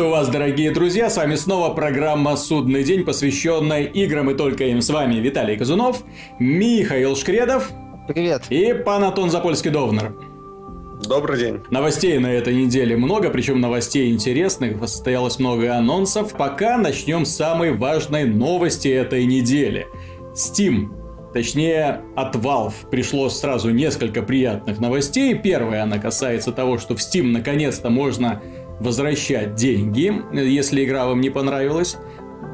Приветствую вас, дорогие друзья! С вами снова программа «Судный день», посвященная играм и только им. С вами Виталий Казунов, Михаил Шкредов. Привет. И пан Антон Запольский-Довнер. Добрый день. Новостей на этой неделе много, причем новостей интересных, состоялось много анонсов. Пока начнем с самой важной новости этой недели. Steam Точнее, от Valve пришло сразу несколько приятных новостей. Первая, она касается того, что в Steam наконец-то можно возвращать деньги, если игра вам не понравилась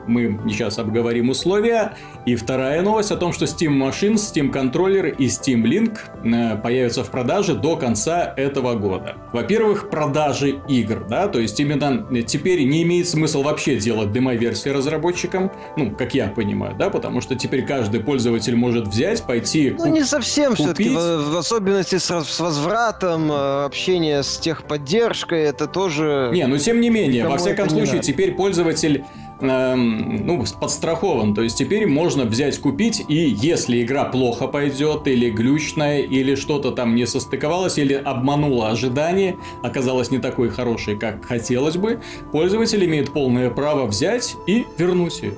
мы сейчас обговорим условия. И вторая новость о том, что Steam Machines, Steam Controller и Steam Link э, появятся в продаже до конца этого года. Во-первых, продажи игр, да, то есть именно теперь не имеет смысла вообще делать демо-версии разработчикам, ну, как я понимаю, да, потому что теперь каждый пользователь может взять, пойти Ну, не совсем все-таки, в, в особенности с, с возвратом, э, общение с техподдержкой, это тоже... Не, ну тем не менее, во всяком случае, теперь пользователь Эм, ну, подстрахован. То есть теперь можно взять, купить, и если игра плохо пойдет, или глючная, или что-то там не состыковалось, или обманула ожидания, оказалась не такой хорошей, как хотелось бы, пользователь имеет полное право взять и вернуть ее.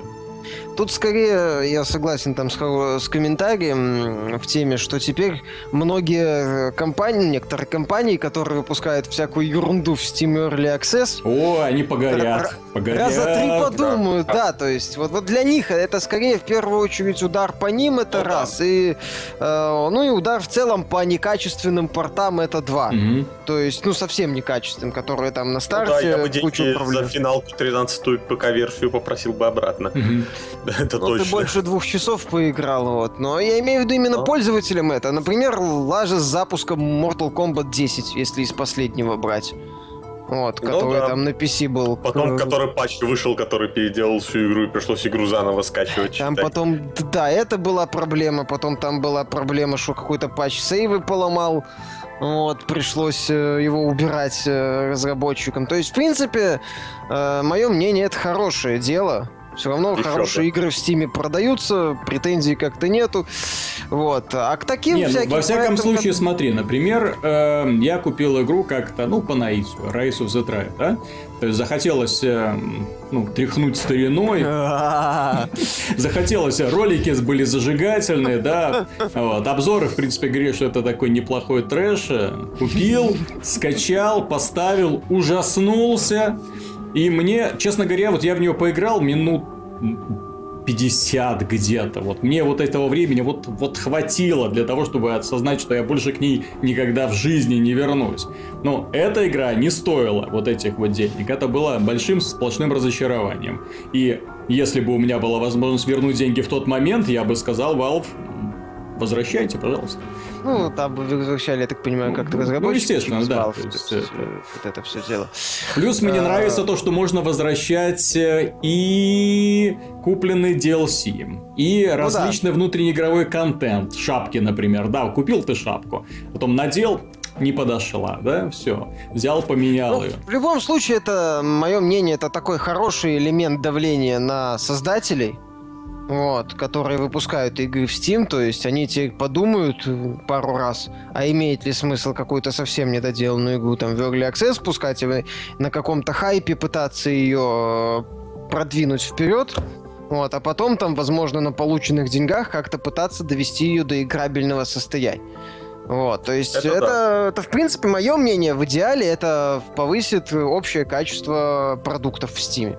Тут скорее я согласен там с, с комментарием в теме, что теперь многие компании, некоторые компании, которые выпускают всякую ерунду в Steam Early Access... О, они погорят, погорят. Раза три подумают, да. да, то есть вот, вот для них это скорее в первую очередь удар по ним, это ну, раз, да. и э, ну и удар в целом по некачественным портам это два. Угу. То есть, ну совсем некачественным, которые там на старте ну, да, я бы деньги за финалку 13-ю ПК-версию попросил бы обратно. Угу. Это ну, точно. ты больше двух часов поиграл, вот. Но я имею в виду именно Но. пользователям это. Например, лажа с запуском Mortal Kombat 10, если из последнего брать. Вот, ну, который да. там на PC был. Потом, который патч вышел, который переделал всю игру, и пришлось игру заново скачивать. Там читать. потом, да, это была проблема. Потом там была проблема, что какой-то патч сейвы поломал. Вот, пришлось э, его убирать э, разработчикам. То есть, в принципе, э, мое мнение, это хорошее дело. Все равно Еще хорошие да. игры в Стиме продаются, претензий как-то нету. Вот. А к таким Нет, всяким... во всяком случае, как... смотри, например, э, я купил игру как-то, ну, по наитию, Rise of the Tribe, да? То есть захотелось, э, ну, тряхнуть стариной. Захотелось, ролики были зажигательные, да. Вот. Обзоры, в принципе, говорят, что это такой неплохой трэш. Купил, скачал, поставил, ужаснулся. И мне, честно говоря, вот я в нее поиграл минут 50 где-то. Вот мне вот этого времени вот, вот хватило для того, чтобы осознать, что я больше к ней никогда в жизни не вернусь. Но эта игра не стоила вот этих вот денег. Это было большим сплошным разочарованием. И если бы у меня была возможность вернуть деньги в тот момент, я бы сказал, Valve, возвращайте, пожалуйста. Ну, там возвращали, я так понимаю, как-то ну, разработчики. Ну, естественно, да. Valve, есть, это... Вот это все дело. Плюс мне а... нравится то, что можно возвращать э, и купленный DLC, и ну, различный да. внутреннеигровой контент. Шапки, например. Да, купил ты шапку, потом надел, не подошла, да, все, взял, поменял ну, ее. В любом случае, это, мое мнение, это такой хороший элемент давления на создателей, вот, которые выпускают игры в Steam, то есть они теперь подумают пару раз, а имеет ли смысл какую-то совсем недоделанную игру там в Early Access пускать, и на каком-то хайпе пытаться ее э, продвинуть вперед, вот, а потом там, возможно, на полученных деньгах как-то пытаться довести ее до играбельного состояния. Вот, то есть это, это, да. это, в принципе, мое мнение, в идеале это повысит общее качество продуктов в Steam.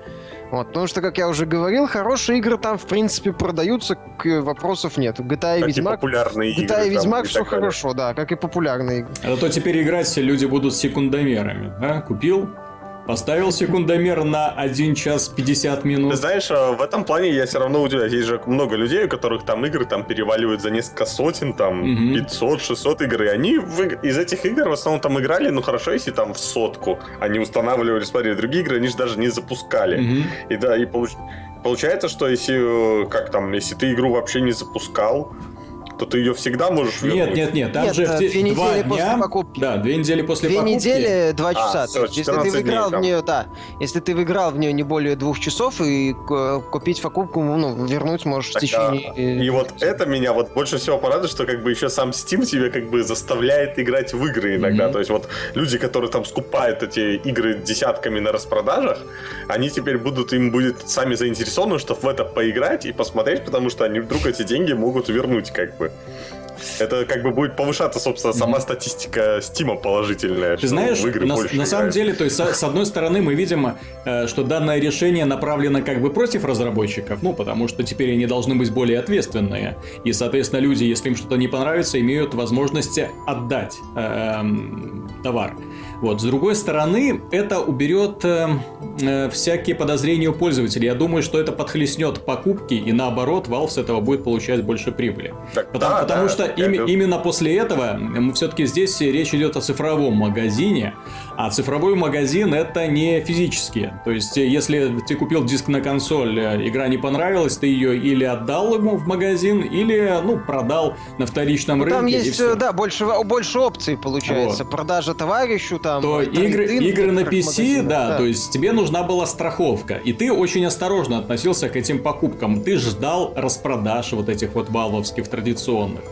Вот, потому что, как я уже говорил, хорошие игры там, в принципе, продаются, вопросов нет. GTA и как Ведьмак... И популярные GTA игры. и Ведьмак все хорошо, да, как и популярные игры. А то теперь играть все люди будут секундомерами, да? Купил, Поставил секундомер на 1 час 50 минут. Ты знаешь, а, в этом плане я все равно удивляюсь. Есть же много людей, у которых там игры там переваливают за несколько сотен, там угу. 500-600 игр. И они в, из этих игр в основном там играли, ну хорошо, если там в сотку. Они устанавливали, смотри, другие игры, они же даже не запускали. Угу. И да, и получ... получается, что если, как там, если ты игру вообще не запускал, то ты ее всегда можешь вернуть. Нет, нет, нет, там нет, же э, две два недели дня, после покупки. Да, две недели после две покупки. Две недели, два а, часа. А, все, есть, если ты выиграл в нее, да, если ты выиграл в нее не более двух часов и купить покупку, ну, вернуть можешь так, в течение... А, и вот это меня вот больше всего порадует, что как бы еще сам Steam тебя как бы заставляет играть в игры иногда. Mm-hmm. То есть вот люди, которые там скупают эти игры десятками на распродажах, они теперь будут, им будет сами заинтересованы, чтобы в это поиграть и посмотреть, потому что они вдруг эти деньги могут вернуть как бы. Это как бы будет повышаться, собственно, сама статистика Стима положительная. Ты знаешь, в игры на, больше на самом деле, то есть, с одной стороны, мы видим, э, что данное решение направлено как бы против разработчиков, ну, потому что теперь они должны быть более ответственные. И, соответственно, люди, если им что-то не понравится, имеют возможность отдать э, э, товар. Вот. С другой стороны, это уберет э, э, всякие подозрения у пользователей. Я думаю, что это подхлестнет покупки, и наоборот, Valve с этого будет получать больше прибыли. Так, потому да, потому да, что это... им, именно после этого, все-таки здесь речь идет о цифровом магазине, а цифровой магазин это не физический. То есть, если ты купил диск на консоль, э, игра не понравилась, ты ее или отдал ему в магазин, или ну, продал на вторичном ну, рынке. Там есть, да, больше, больше опций получается. Вот. Продажа товарищу, там там... То игры, игры на PC, да, да, то есть тебе нужна была страховка. И ты очень осторожно относился к этим покупкам. Ты ждал распродаж вот этих вот валовских традиционных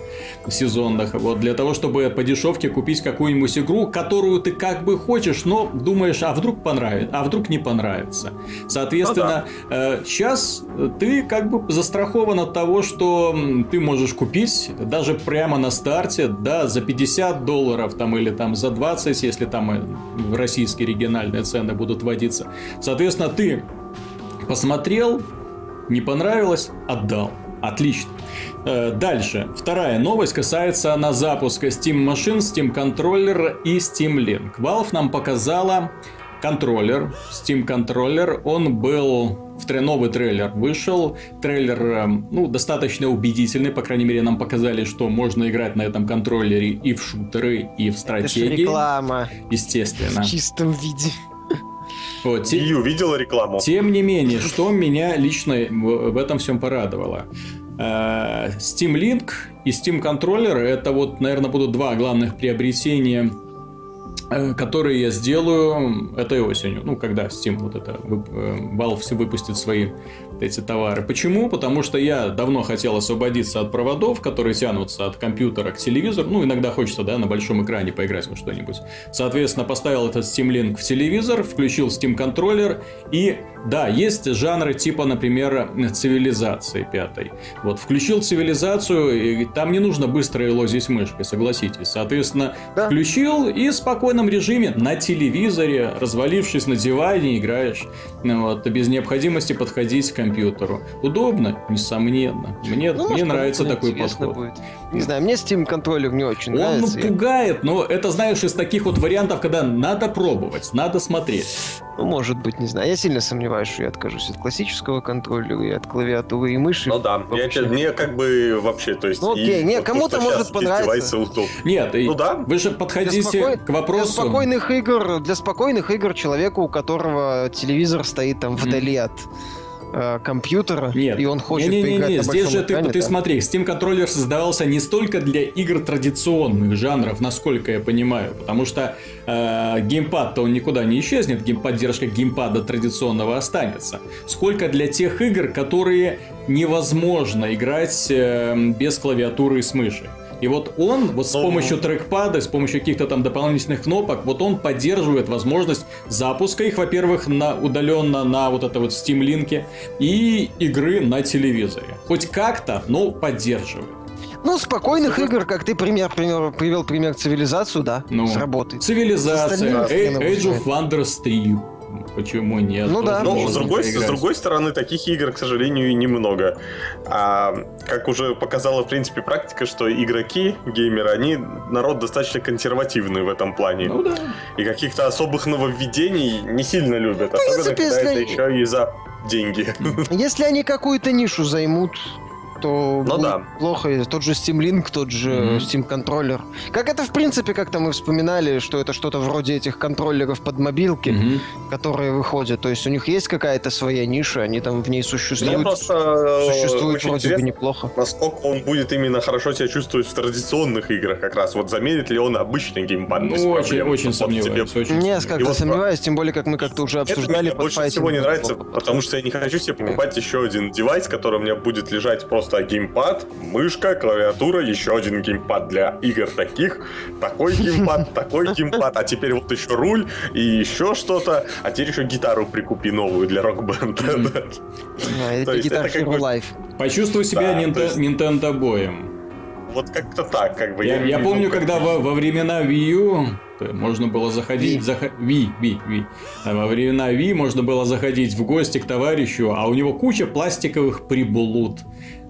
сезонных. Вот для того, чтобы по дешевке купить какую-нибудь игру, которую ты как бы хочешь, но думаешь, а вдруг понравится, а вдруг не понравится. Соответственно, ну, да. э, сейчас ты как бы застрахован от того, что ты можешь купить даже прямо на старте, да, за 50 долларов там или там за 20, если там в российские региональные цены будут вводиться. Соответственно, ты посмотрел, не понравилось, отдал. Отлично. Э, дальше. Вторая новость касается на запуска Steam машин, Steam контроллер и Steam Link. Valve нам показала контроллер, Steam контроллер. Он был в новый трейлер вышел. Трейлер, э, ну, достаточно убедительный. По крайней мере, нам показали, что можно играть на этом контроллере и в шутеры, и в стратегии. Это реклама. Естественно. В чистом виде. Вот, те... Ю видела рекламу. Тем не менее, что меня лично в, этом всем порадовало. Э, Steam Link и Steam Controller это вот, наверное, будут два главных приобретения Э, которые я сделаю этой осенью. Ну, когда Steam вот это э, Valve все выпустит свои эти товары. Почему? Потому что я давно хотел освободиться от проводов, которые тянутся от компьютера к телевизору. Ну, иногда хочется, да, на большом экране поиграть во что-нибудь. Соответственно, поставил этот Steam Link в телевизор, включил Steam контроллер и да, есть жанры типа, например, цивилизации пятой. Вот, включил цивилизацию, и там не нужно быстро лозить мышкой, согласитесь. Соответственно, да. включил и в спокойном режиме на телевизоре, развалившись на диване, играешь. Вот, без необходимости подходить к компьютеру. Удобно? Несомненно. Мне, ну, мне нравится такой подход. Будет. Не знаю, мне Steam контроллер не очень Он нравится. Он пугает, но это, знаешь, из таких вот вариантов, когда надо пробовать, надо смотреть. Ну, может быть, не знаю. Я сильно сомневаюсь, что я откажусь от классического контроллера и от клавиатуры и мыши. Ну да, я, мне как бы вообще, то есть... Ну окей, не, кому-то может понравиться. Нет, ну, да? вы же подходите спокой... к вопросу... Для спокойных игр, для спокойных игр человеку, у которого телевизор стоит там вдали mm. от э, компьютера, Нет. и он хочет не, не, не, не. Здесь же экране, ты, ты смотри, Steam Controller создавался не столько для игр традиционных жанров, насколько я понимаю, потому что э, геймпад-то он никуда не исчезнет, гейм, поддержка геймпада традиционного останется, сколько для тех игр, которые невозможно играть э, без клавиатуры и с мыши. И вот он, вот с ну, помощью трекпада, с помощью каких-то там дополнительных кнопок, вот он поддерживает возможность запуска их, во-первых, на, удаленно на вот это вот Steam Link и игры на телевизоре. Хоть как-то, но поддерживает. Ну, спокойных игр, как ты пример, пример, привел пример цивилизацию, да, ну, сработает. Цивилизация, Age of Wonders 3. Почему нет? Ну да. Но с другой, с другой стороны, таких игр, к сожалению, немного. А, как уже показала, в принципе, практика, что игроки, геймеры, они народ достаточно консервативный в этом плане. Ну да. И каких-то особых нововведений не сильно любят. Ну, особенно, принципе, когда если... это еще и за деньги. Если они какую-то нишу займут, то ну, да. плохо. Тот же Steam Link, тот же mm-hmm. Steam контроллер. Как это, в принципе, как-то мы вспоминали, что это что-то вроде этих контроллеров под мобилки, mm-hmm. которые выходят. То есть у них есть какая-то своя ниша, они там в ней существуют. Мне просто э, существуют вроде бы неплохо. Насколько он будет именно хорошо себя чувствовать в традиционных играх как раз. Вот заменит ли он обычный геймпад ну, очень, очень сомневаюсь. Очень Не, как-то сомневаюсь, тем более, как мы как-то уже обсуждали. Это мне больше всего не нравится, потому что я не хочу себе покупать еще один девайс, который у меня будет лежать просто геймпад, мышка, клавиатура, еще один геймпад для игр таких, такой геймпад, такой геймпад, а теперь вот еще руль и еще что-то, а теперь еще гитару прикупи новую для рок-бенда. Это гитара Hero Life. Почувствуй себя Nintendo боем. Вот как-то так, как бы. Я, я, помню, когда во, во времена Wii U можно было заходить... Wii. Wii, Wii, Wii. Во времена Wii можно было заходить в гости к товарищу, а у него куча пластиковых прибулут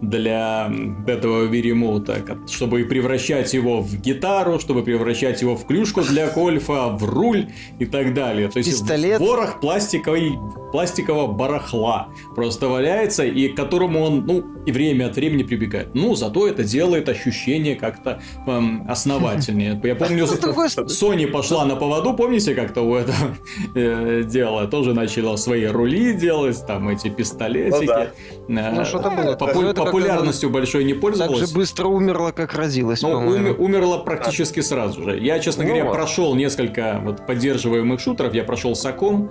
для этого веремута, чтобы превращать его в гитару, чтобы превращать его в клюшку для гольфа, в руль и так далее. То есть Пистолет. ворох пластиковый, пластикового барахла просто валяется, и к которому он, ну, и время от времени прибегает. Ну, зато это делает ощущение как-то эм, основательнее. Я помню, Sony пошла на поводу, помните, как-то у этого э, дела? Тоже начала свои рули делать, там эти пистолетики. Ну, да. ну что-то было популярностью большой не пользовалась. Так же быстро умерла, как родилась, Ну, умер, умерла практически сразу же. Я, честно ну, говоря, вот. прошел несколько вот поддерживаемых шутеров. Я прошел Саком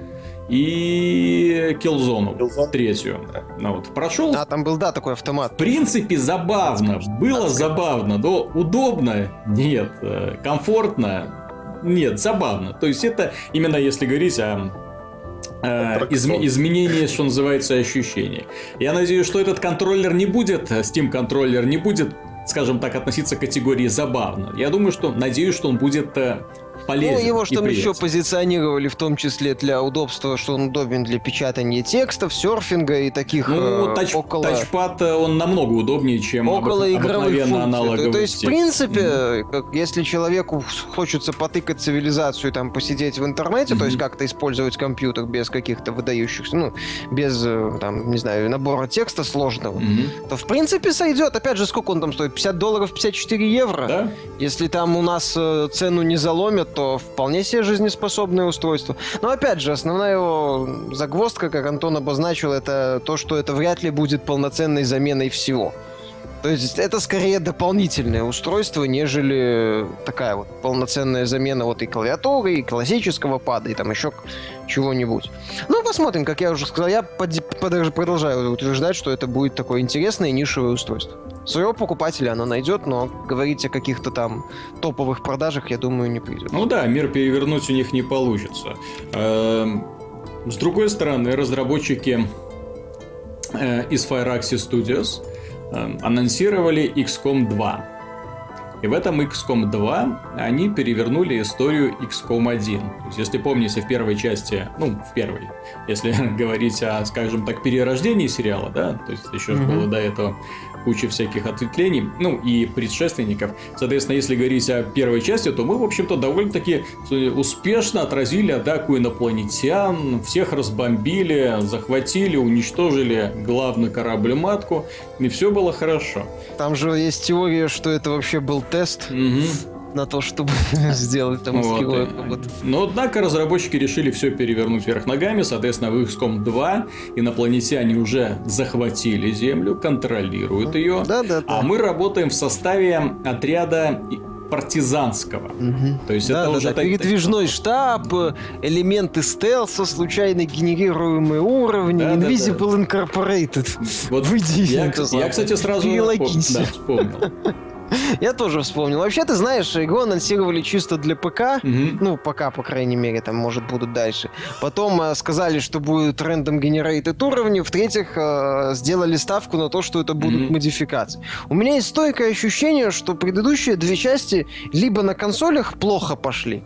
и Killzone, Killzone? третью. Ну, вот, прошел. А, там был, да, такой автомат. В принципе, забавно. Было забавно, но удобно? Нет. Э, комфортно? Нет, забавно. То есть, это именно если говорить о Э, изм- изменение, что называется, ощущений. Я надеюсь, что этот контроллер не будет, Steam контроллер не будет, скажем так, относиться к категории забавно. Я думаю, что, надеюсь, что он будет э, полезен. Ну, его что там еще позиционировали в том числе для удобства, что он удобен для печатания текстов, серфинга и таких ну, э, тач, около... тачпад э, он намного удобнее, чем около об, игровых аналоговый То есть, в принципе, mm-hmm. как, если человеку хочется потыкать цивилизацию, там, посидеть в интернете, mm-hmm. то есть как-то использовать компьютер без каких-то выдающихся, ну, без, э, там, не знаю, набора текста сложного, mm-hmm. то, в принципе, сойдет. Опять же, сколько он там стоит? 50 долларов, 54 евро? Да? Если там у нас цену не заломят, то вполне себе жизнеспособное устройство. Но опять же, основная его загвоздка, как Антон обозначил, это то, что это вряд ли будет полноценной заменой всего. То есть это скорее дополнительное устройство, нежели такая вот полноценная замена вот и клавиатуры, и классического пада, и там еще чего-нибудь. Ну, посмотрим, как я уже сказал, я продолжаю утверждать, что это будет такое интересное нишевое устройство. Своего покупателя она найдет, но говорить о каких-то там топовых продажах, я думаю, не придет. Ну да, мир перевернуть у них не получится. Эм, с другой стороны, разработчики э, из Fireaxis Studios Эм, анонсировали XCOM 2. И в этом XCOM 2 они перевернули историю XCOM 1. То есть, если помните, в первой части, ну, в первой, если говорить о, скажем так, перерождении сериала, да, то есть еще mm-hmm. было до этого куча всяких ответвлений, ну и предшественников. Соответственно, если говорить о первой части, то мы, в общем-то, довольно-таки успешно отразили атаку инопланетян, всех разбомбили, захватили, уничтожили главный корабль-матку, и все было хорошо. Там же есть теория, что это вообще был тест. Угу на то, чтобы сделать там вот. опыт. Но, однако, разработчики решили все перевернуть вверх ногами. Соответственно, в XCOM 2 инопланетяне уже захватили Землю, контролируют ее. Да, да, да. А мы работаем в составе отряда партизанского. Угу. То есть да, это да, уже да. Так... передвижной штаб, элементы стелса, случайно генерируемые уровни, да, Invisible да, да. Incorporated. Вот Выйди я, я, кстати, сразу да, вспомнил. Я тоже вспомнил. Вообще, ты знаешь, игру анонсировали чисто для ПК. Ну, пока, по крайней мере, там, может, будут дальше. Потом э, сказали, что будет рандом генерейтед уровни. В-третьих, э, сделали ставку на то, что это будут модификации. У меня есть стойкое ощущение, что предыдущие две части либо на консолях плохо пошли,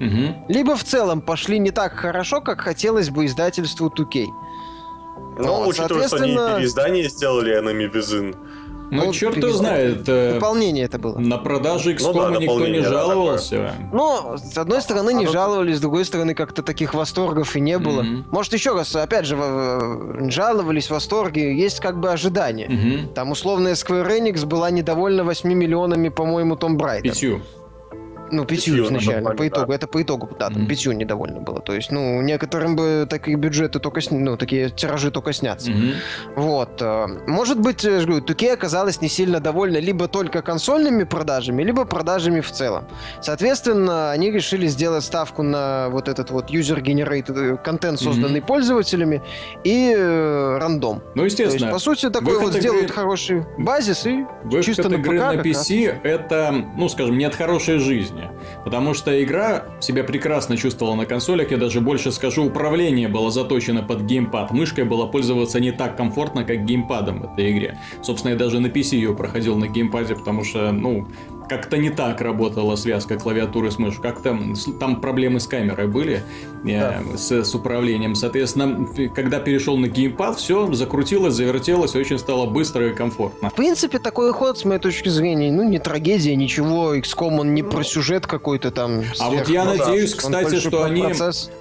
либо в целом пошли не так хорошо, как хотелось бы издательству 2K. Ну, вот, учитывая, что они переиздание сделали Enemy Within, Ну, ну черт его знает. Э, дополнение это было. На продаже XCOM ну, да, никто не жаловался. Ну, с одной стороны, не жаловались, с другой стороны, как-то таких восторгов и не было. Mm-hmm. Может, еще раз, опять же, жаловались, восторги, есть как бы ожидания. Mm-hmm. Там условная Square Enix была недовольна 8 миллионами, по-моему, Том Брайта. Пятью. Ну, пятью, пятью изначально, по итогу. Да. Это по итогу, да, там mm-hmm. пятью недовольно было. То есть, ну, некоторым бы такие бюджеты только, ну, такие тиражи только снятся. Mm-hmm. Вот. Э, может быть, я говорю, Туке оказалась не сильно довольна либо только консольными продажами, либо продажами в целом. Соответственно, они решили сделать ставку на вот этот вот user-generated э, контент, созданный mm-hmm. пользователями, и э, рандом. Ну, естественно. То есть, по сути, такой вот игры... сделают хороший базис и Выход чисто на игры ПК, на PC это, ну, скажем, не от хорошей жизни уровня. Потому что игра себя прекрасно чувствовала на консолях, я даже больше скажу, управление было заточено под геймпад. Мышкой было пользоваться не так комфортно, как геймпадом в этой игре. Собственно, я даже на PC ее проходил на геймпаде, потому что, ну, как-то не так работала связка клавиатуры с мышью. Как-то там проблемы с камерой были, э, да. с, с управлением. Соответственно, когда перешел на геймпад, все закрутилось, завертелось, очень стало быстро и комфортно. В принципе, такой ход, с моей точки зрения, ну, не трагедия, ничего. XCOM, он не про сюжет какой-то там. А вот я ну, надеюсь, да. кстати, что они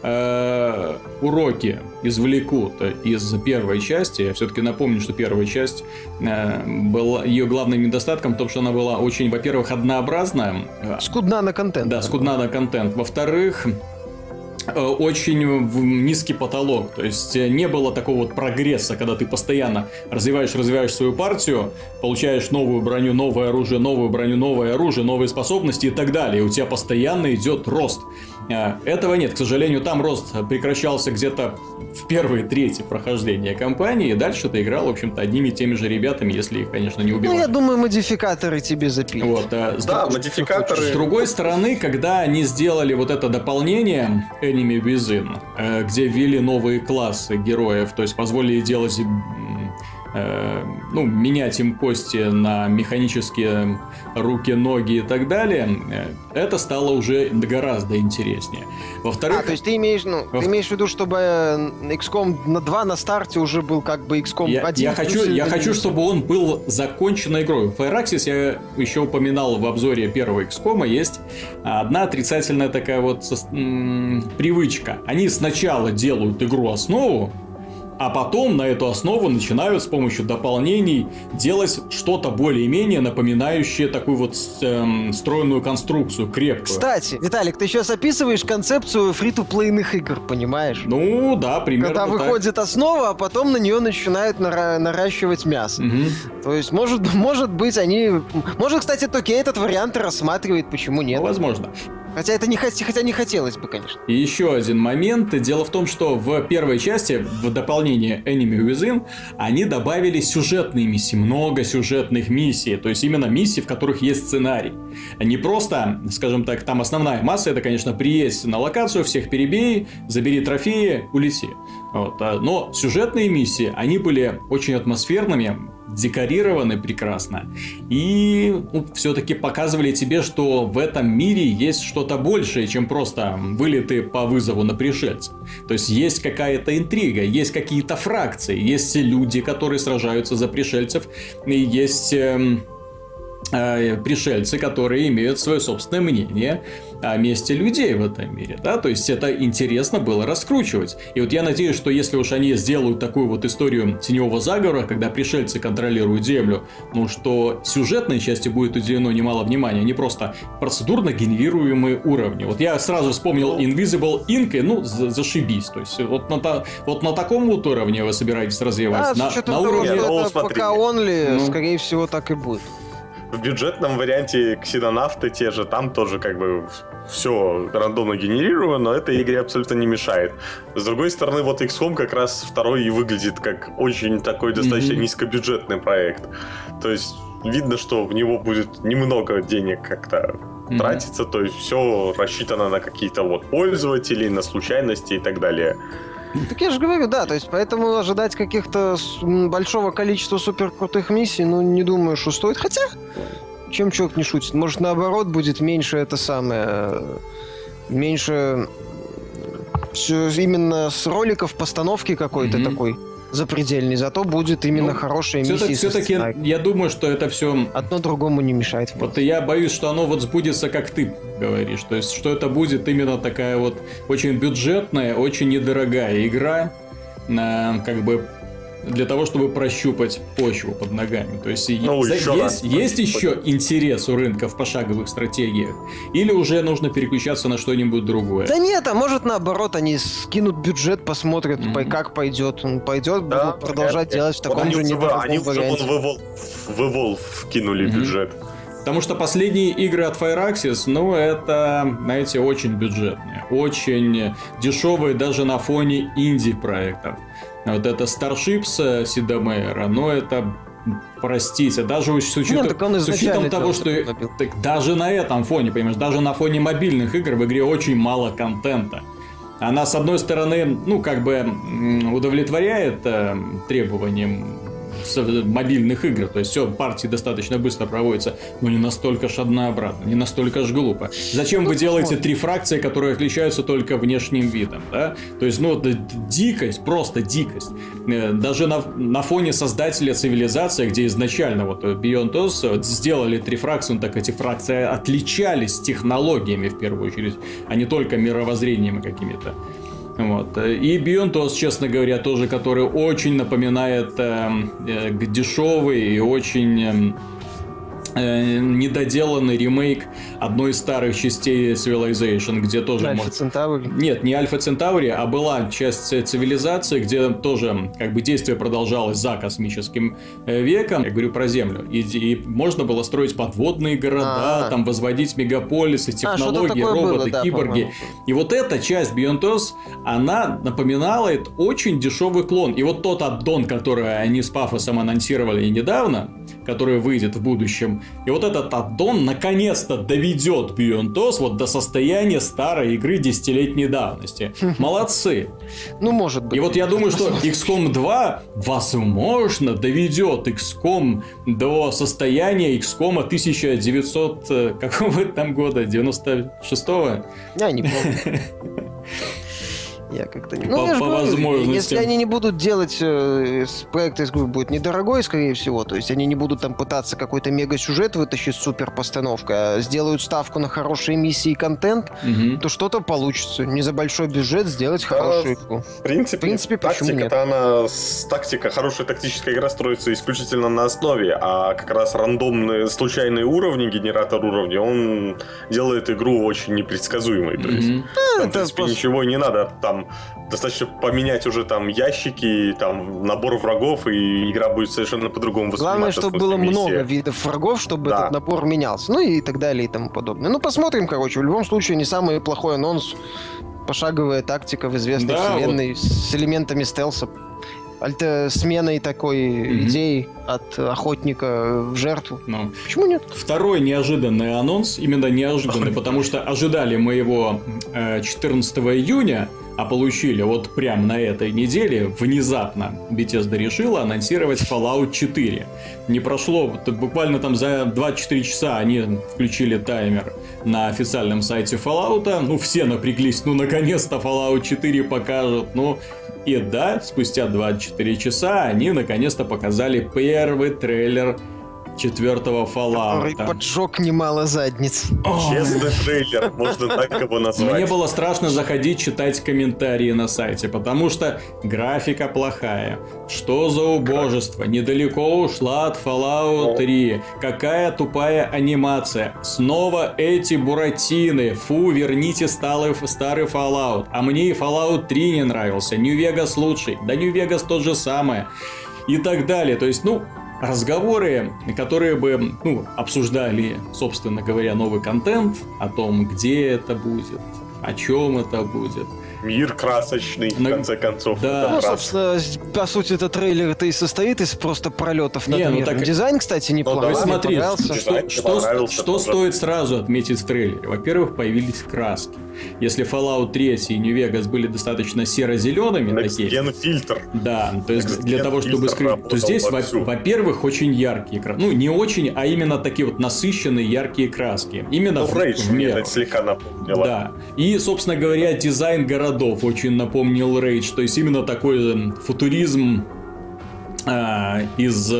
э, уроки извлекут из первой части. Я все-таки напомню, что первая часть э, была ее главным недостатком в том, что она была очень, во-первых, однообразная. Скудна на контент. Да, скудна на контент. Во-вторых, э, очень низкий потолок. То есть э, не было такого вот прогресса, когда ты постоянно развиваешь, развиваешь свою партию, получаешь новую броню, новое оружие, новую броню, новое оружие, новые способности и так далее. И у тебя постоянно идет рост. Этого нет, к сожалению, там рост прекращался где-то в первые трети прохождения кампании, и дальше ты играл, в общем-то, одними и теми же ребятами, если их, конечно, не убивали. Ну, я думаю, модификаторы тебе запилят. Вот, а, с да, друг... модификаторы. С другой стороны, когда они сделали вот это дополнение Enemy Within, э, где ввели новые классы героев, то есть позволили делать Э, ну, менять им кости на механические руки, ноги и так далее, э, это стало уже гораздо интереснее. Во-вторых... А, то есть ты имеешь, ну, во... ты имеешь в виду, чтобы э, XCOM на 2 на старте уже был как бы XCOM я, 1? Я хочу, я хочу, чтобы он был законченной игрой. В Firaxis я еще упоминал в обзоре первого XCOM, есть одна отрицательная такая вот м- привычка. Они сначала делают игру основу, а потом на эту основу начинают с помощью дополнений делать что-то более-менее напоминающее такую вот эм, стройную конструкцую, крепкую. Кстати, Виталик, ты сейчас описываешь концепцию фри-то-плейных игр, понимаешь? Ну, да, примерно Когда выходит так. основа, а потом на нее начинают нара- наращивать мясо. Угу. То есть, может, может быть, они... Может, кстати, Токи этот вариант рассматривает, почему нет? Ну, возможно. Хотя это не, хотя не хотелось бы, конечно. И еще один момент. Дело в том, что в первой части, в дополнение Enemy Within, они добавили сюжетные миссии, много сюжетных миссий. То есть именно миссии, в которых есть сценарий. Не просто, скажем так, там основная масса, это, конечно, приедь на локацию, всех перебей, забери трофеи, улети. Вот. А, но сюжетные миссии, они были очень атмосферными, декорированы прекрасно. И ну, все-таки показывали тебе, что в этом мире есть что-то большее, чем просто вылеты по вызову на пришельцев. То есть есть какая-то интрига, есть какие-то фракции, есть люди, которые сражаются за пришельцев, и есть... Э, э, пришельцы, которые имеют свое собственное мнение о месте людей в этом мире, да, то есть это интересно было раскручивать. И вот я надеюсь, что если уж они сделают такую вот историю теневого заговора, когда пришельцы контролируют Землю, ну что сюжетной части будет уделено немало внимания, не просто процедурно генерируемые уровни. Вот я сразу вспомнил Invisible Ink, и, ну, зашибись. То есть вот на, вот на таком вот уровне вы собираетесь развивать. А, на, на уровне... Это пока онли, ну... скорее всего, так и будет в бюджетном варианте ксенонавты те же, там тоже как бы все рандомно генерировано, но этой игре абсолютно не мешает. С другой стороны, вот XCOM как раз второй и выглядит как очень такой достаточно mm-hmm. низкобюджетный проект. То есть видно, что в него будет немного денег как-то mm-hmm. тратиться, то есть все рассчитано на какие-то вот пользователей, на случайности и так далее. Так я же говорю, да, то есть поэтому ожидать каких-то большого количества супер крутых миссий, ну, не думаю, что стоит. Хотя, чем человек не шутит, может, наоборот, будет меньше это самое... Меньше все именно с роликов, постановки какой-то mm-hmm. такой запредельный, зато будет именно ну, хорошая миссия. Все-таки я думаю, что это все... Одно другому не мешает. Вот я боюсь, что оно вот сбудется, как ты говоришь. То есть, что это будет именно такая вот очень бюджетная, очень недорогая игра, как бы для того, чтобы прощупать почву под ногами. То есть, ну, за, еще есть, есть еще интерес у рынка в пошаговых стратегиях? Или уже нужно переключаться на что-нибудь другое? Да нет, а может наоборот, они скинут бюджет, посмотрят, mm-hmm. как пойдет. Он пойдет, да, будут продолжать нет, делать в таком вот же недорогом Они варианте. в Evolve кинули mm-hmm. бюджет. Потому что последние игры от Firaxis, ну, это, знаете, очень бюджетные, очень дешевые даже на фоне инди-проектов. Вот это Starships Сидомейра, но это простите, даже с учетом, Нет, с учетом того, что так, даже на этом фоне, понимаешь, даже на фоне мобильных игр в игре очень мало контента. Она, с одной стороны, ну, как бы удовлетворяет э, требованиям мобильных игр. То есть все, партии достаточно быстро проводятся, но не настолько ж однообразно, не настолько ж глупо. Зачем вы делаете три фракции, которые отличаются только внешним видом? Да? То есть, ну, дикость, просто дикость. Э, даже на, на фоне создателя цивилизации, где изначально вот Beyond Oz сделали три фракции, ну, так эти фракции отличались технологиями в первую очередь, а не только мировоззрением какими-то. Вот. И Toast, честно говоря, тоже, который очень напоминает э, э, дешевый и очень э, Э, недоделанный ремейк одной из старых частей Civilization, где тоже... Альфа может... Центаври? Нет, не Альфа Центаври, а была часть цивилизации, где тоже как бы действие продолжалось за космическим э, веком. Я говорю про Землю. И, и можно было строить подводные города, А-а-а. там возводить мегаполисы, а, технологии, а, роботы, было, киборги. Да, и вот эта часть Beyond Earth, она напоминала очень дешевый клон. И вот тот аддон, который они с пафосом анонсировали недавно, который выйдет в будущем, и вот этот аддон наконец-то доведет Beyond OS вот до состояния старой игры десятилетней давности. Молодцы. Ну, может быть. И вот я думаю, что XCOM 2, возможно, доведет XCOM до состояния XCOM 1900 э, какого там года? 96-го? Я не помню. Я как-то не... Ну, по, по возможности. Если они не будут делать э, проект из группы будет недорогой, скорее всего, то есть они не будут там пытаться какой-то мега-сюжет вытащить супер постановкой, а сделают ставку на хорошие миссии и контент, угу. то что-то получится. Не за большой бюджет сделать хорошую игру. В принципе, в принципе тактика это она тактика, хорошая тактическая игра строится исключительно на основе, а как раз рандомные случайные уровни, генератор уровней, он делает игру очень непредсказуемой. То есть, mm там, в принципе, просто... ничего не надо там достаточно поменять уже там ящики, там набор врагов, и игра будет совершенно по-другому Главное, чтобы было миссия. много видов врагов, чтобы да. этот набор менялся. Ну и так далее и тому подобное. Ну, посмотрим, короче. В любом случае, не самый плохой анонс. Пошаговая тактика в известной да, вселенной вот. с элементами стелса альте сменой такой mm-hmm. идеи от охотника в жертву. Ну, Почему нет? Второй неожиданный анонс, именно неожиданный, потому что ожидали мы его 14 э, июня, а получили вот прям на этой неделе внезапно Bethesda решила анонсировать Fallout 4. Не прошло, буквально там за 24 часа они включили таймер на официальном сайте Fallout. Ну, все напряглись, ну, наконец-то Fallout 4 покажут. Ну, и да, спустя 24 часа они наконец-то показали первый трейлер четвертого Fallout. Который поджег немало задниц. Честный трейлер, можно так его назвать. Мне было страшно заходить, читать комментарии на сайте, потому что графика плохая. Что за убожество? Недалеко ушла от Fallout 3. Какая тупая анимация. Снова эти буратины. Фу, верните старый, старый Fallout. А мне и Fallout 3 не нравился. New Vegas лучший. Да New Vegas тот же самое и так далее. То есть, ну, разговоры, которые бы ну, обсуждали, собственно говоря, новый контент о том, где это будет, о чем это будет мир красочный, в конце концов. Да. Ну, собственно, по сути, этот трейлер это и состоит из просто пролетов над Не, ну, так... Дизайн, кстати, неплохой. Ну, да, смотри, что, что, что стоит сразу отметить в трейлере? Во-первых, появились краски. Если Fallout 3 и New Vegas были достаточно серо-зелеными, такие, фильтр. Да, то есть для того, чтобы скрыть, то здесь, во-первых, очень яркие краски. Ну, не очень, а именно такие вот насыщенные яркие краски. Именно ну, в, Rage в меру. слегка напомнило. Да. И, собственно говоря, дизайн городов очень напомнил Rage. То есть именно такой футуризм а, из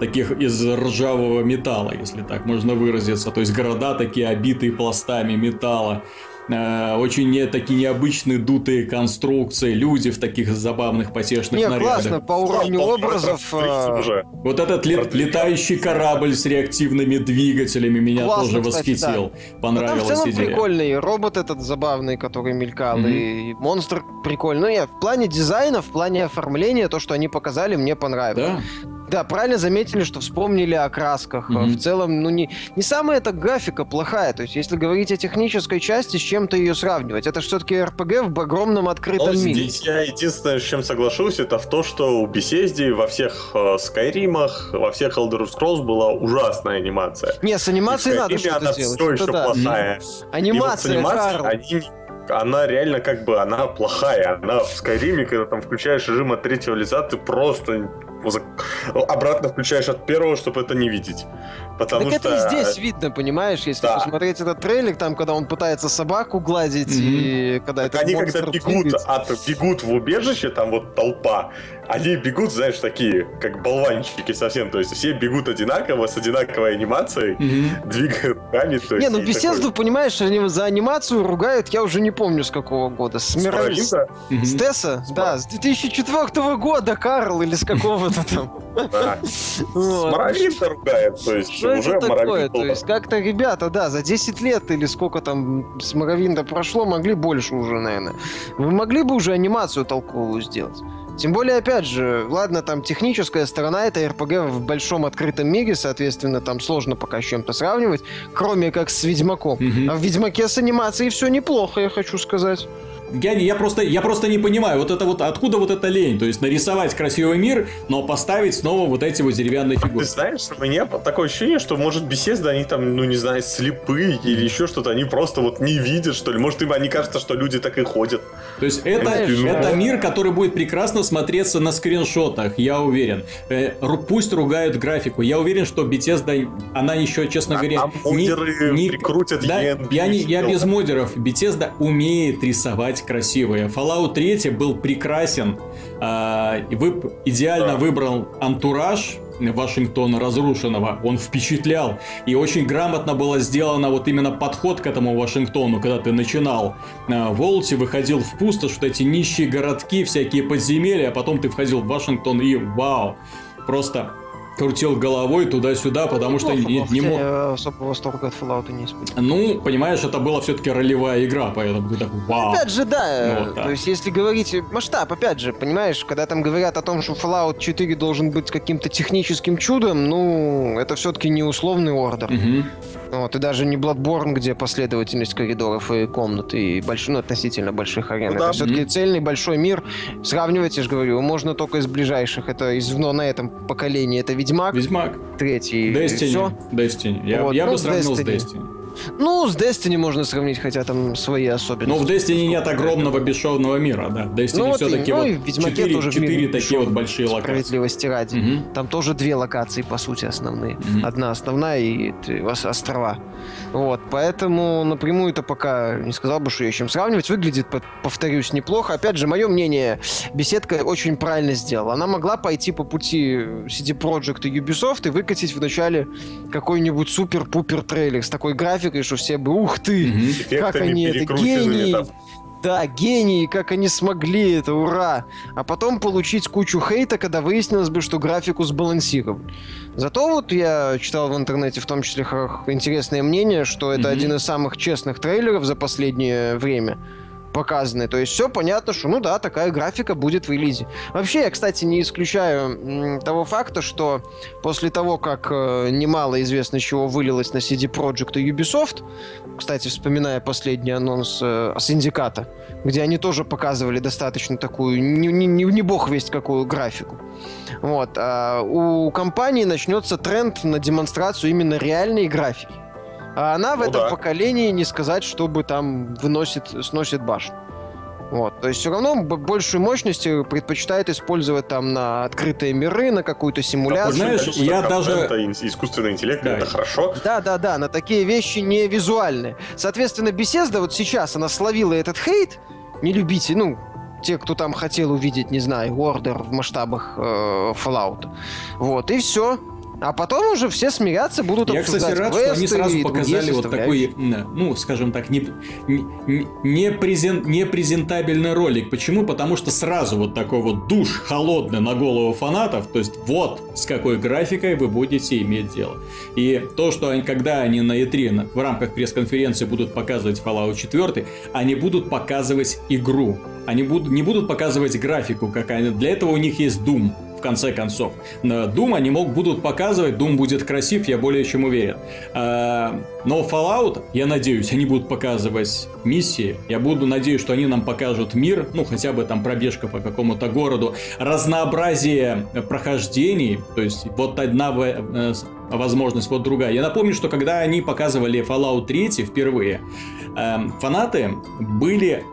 таких из ржавого металла, если так можно выразиться. То есть города такие обитые пластами металла. Э, очень такие необычные дутые конструкции, люди в таких забавных потешных не, нарядах. классно, по уровню образов. Э... Вот этот лет, летающий корабль с реактивными двигателями меня классно, тоже кстати, восхитил. Да. Понравилась а там в идея. прикольный робот этот забавный, который мелькал, mm-hmm. и монстр прикольный. Ну, я в плане дизайна, в плане оформления, то, что они показали, мне понравилось. Да? Да, правильно заметили, что вспомнили о красках. Mm-hmm. В целом, ну не, не самая эта графика плохая. То есть, если говорить о технической части, с чем-то ее сравнивать. Это все-таки РПГ в огромном открытом Но мире. Здесь я единственное, с чем соглашусь, это в то, что у Bethesda во всех э, Скайримах, во всех Elder Scrolls была ужасная анимация. Не, с анимацией надо что-то она делать. все еще да. плохая. Анимация, вот Карл. Они она реально как бы, она плохая. Она в Скайриме, когда там включаешь режим от третьего лица, ты просто обратно включаешь от первого, чтобы это не видеть. Потому так что... это и здесь видно, понимаешь, если да. посмотреть этот трейлер, там, когда он пытается собаку гладить, mm-hmm. и когда так это Они когда бегут, от, бегут в убежище, там вот толпа, они бегут, знаешь, такие, как болванчики совсем, то есть все бегут одинаково, с одинаковой анимацией, mm-hmm. двигают руками. То не, ну Бесезду, такой... понимаешь, они за анимацию ругают, я уже не помню с какого года. С, с Мирови... Mm-hmm. С Тесса? С да, с 2004 года, Карл, или с какого-то там. С ругает, то есть Что уже это такое? То есть как-то ребята, да, за 10 лет или сколько там с Моровинта прошло, могли больше уже, наверное. Вы могли бы уже анимацию толковую сделать. Тем более, опять же, ладно, там техническая сторона, это РПГ в большом открытом мире, соответственно, там сложно пока с чем-то сравнивать, кроме как с Ведьмаком. Mm-hmm. А в Ведьмаке с анимацией все неплохо, я хочу сказать. Я, я, просто, я просто не понимаю, вот это вот откуда вот эта лень? То есть нарисовать красивый мир, но поставить снова вот эти вот деревянные фигуры. Ты знаешь, у меня такое ощущение, что может беседа, они там, ну не знаю, слепые или еще что-то, они просто вот не видят, что ли. Может, им они кажется, что люди так и ходят. То есть это, ну, это мир, который будет прекрасно смотреться на скриншотах, я уверен. Э, пусть ругают графику. Я уверен, что Bethesda, она еще, честно а, говоря, а не, не прикрутят да, я, не, я без модеров. Bethesda умеет рисовать красивые. Fallout 3 был прекрасен. А, вы идеально выбрал антураж Вашингтона разрушенного. Он впечатлял. И очень грамотно было сделано вот именно подход к этому Вашингтону, когда ты начинал а, в Волте, выходил в пустошь, вот эти нищие городки, всякие подземелья, а потом ты входил в Вашингтон и вау. Просто крутил головой туда-сюда, потому что не, не мог... особо восторга от Fallout не испытывал. Ну, понимаешь, это была все-таки ролевая игра, поэтому ты такой, вау. Опять же, да, ну, вот то есть если говорить масштаб, опять же, понимаешь, когда там говорят о том, что Fallout 4 должен быть каким-то техническим чудом, ну, это все-таки не условный ордер. Угу. Вот, и даже не Bloodborne, где последовательность коридоров и комнат, и больш... ну, относительно больших арен. Ну, да. Это все-таки mm-hmm. цельный большой мир. Сравнивать, я же говорю, можно только из ближайших. Это из, но на этом поколении это Ведьмак. Ведьмак. Третий. Destiny. Все. Destiny. Я, вот. я ну, бы сравнил Destiny. с Destiny. Ну, с Destiny можно сравнить, хотя там свои особенности. Но в Destiny нет огромного бесшовного мира, да. Destiny ну, все-таки ну, вот, вот 4, тоже 4 такие вот большие локации. Справедливости ради. Угу. Там тоже две локации, по сути, основные. Угу. Одна основная и острова. Вот, поэтому напрямую это пока не сказал бы, что есть чем сравнивать. Выглядит, повторюсь, неплохо. Опять же, мое мнение, беседка очень правильно сделала. Она могла пойти по пути CD Projekt и Ubisoft и выкатить вначале какой-нибудь супер-пупер трейлер с такой графикой, что все бы, ух ты, угу. как они, это гений. Там да, гении, как они смогли это, ура! А потом получить кучу хейта, когда выяснилось бы, что графику сбалансировали. Зато вот я читал в интернете в том числе интересное мнение, что это mm-hmm. один из самых честных трейлеров за последнее время показаны. То есть все понятно, что ну да, такая графика будет в релизе. Вообще, я, кстати, не исключаю того факта, что после того, как э, немало известно чего вылилось на CD Projekt и Ubisoft, кстати, вспоминая последний анонс э, Синдиката, где они тоже показывали достаточно такую, не, не, не бог весть какую графику. Вот. А у компании начнется тренд на демонстрацию именно реальной графики. А она в ну, этом да. поколении не сказать, чтобы там выносит, сносит башню. Вот. То есть все равно большую мощность предпочитает использовать там на открытые миры, на какую-то симуляцию. Да, знаешь, я даже... Это искусственный интеллект, да. это хорошо. Да, да, да, на такие вещи не визуальные. Соответственно, беседа вот сейчас, она словила этот хейт, не любите, ну, те, кто там хотел увидеть, не знаю, Order в масштабах э, Fallout. Вот, и все. А потом уже все смеяться будут Я, кстати, рад, что они сразу показали вот такой, ну, скажем так, не, не, не, презент, не презентабельный ролик. Почему? Потому что сразу вот такой вот душ холодный на голову фанатов, то есть вот с какой графикой вы будете иметь дело. И то, что они, когда они на E3 в рамках пресс-конференции будут показывать Fallout 4, они будут показывать игру. Они будут, не будут показывать графику, какая для этого у них есть Doom конце концов. Doom они мог, будут показывать, Doom будет красив, я более чем уверен. А, но Fallout, я надеюсь, они будут показывать миссии. Я буду надеюсь, что они нам покажут мир, ну хотя бы там пробежка по какому-то городу, разнообразие прохождений, то есть вот одна э, возможность, вот другая. Я напомню, что когда они показывали Fallout 3 впервые, э, фанаты были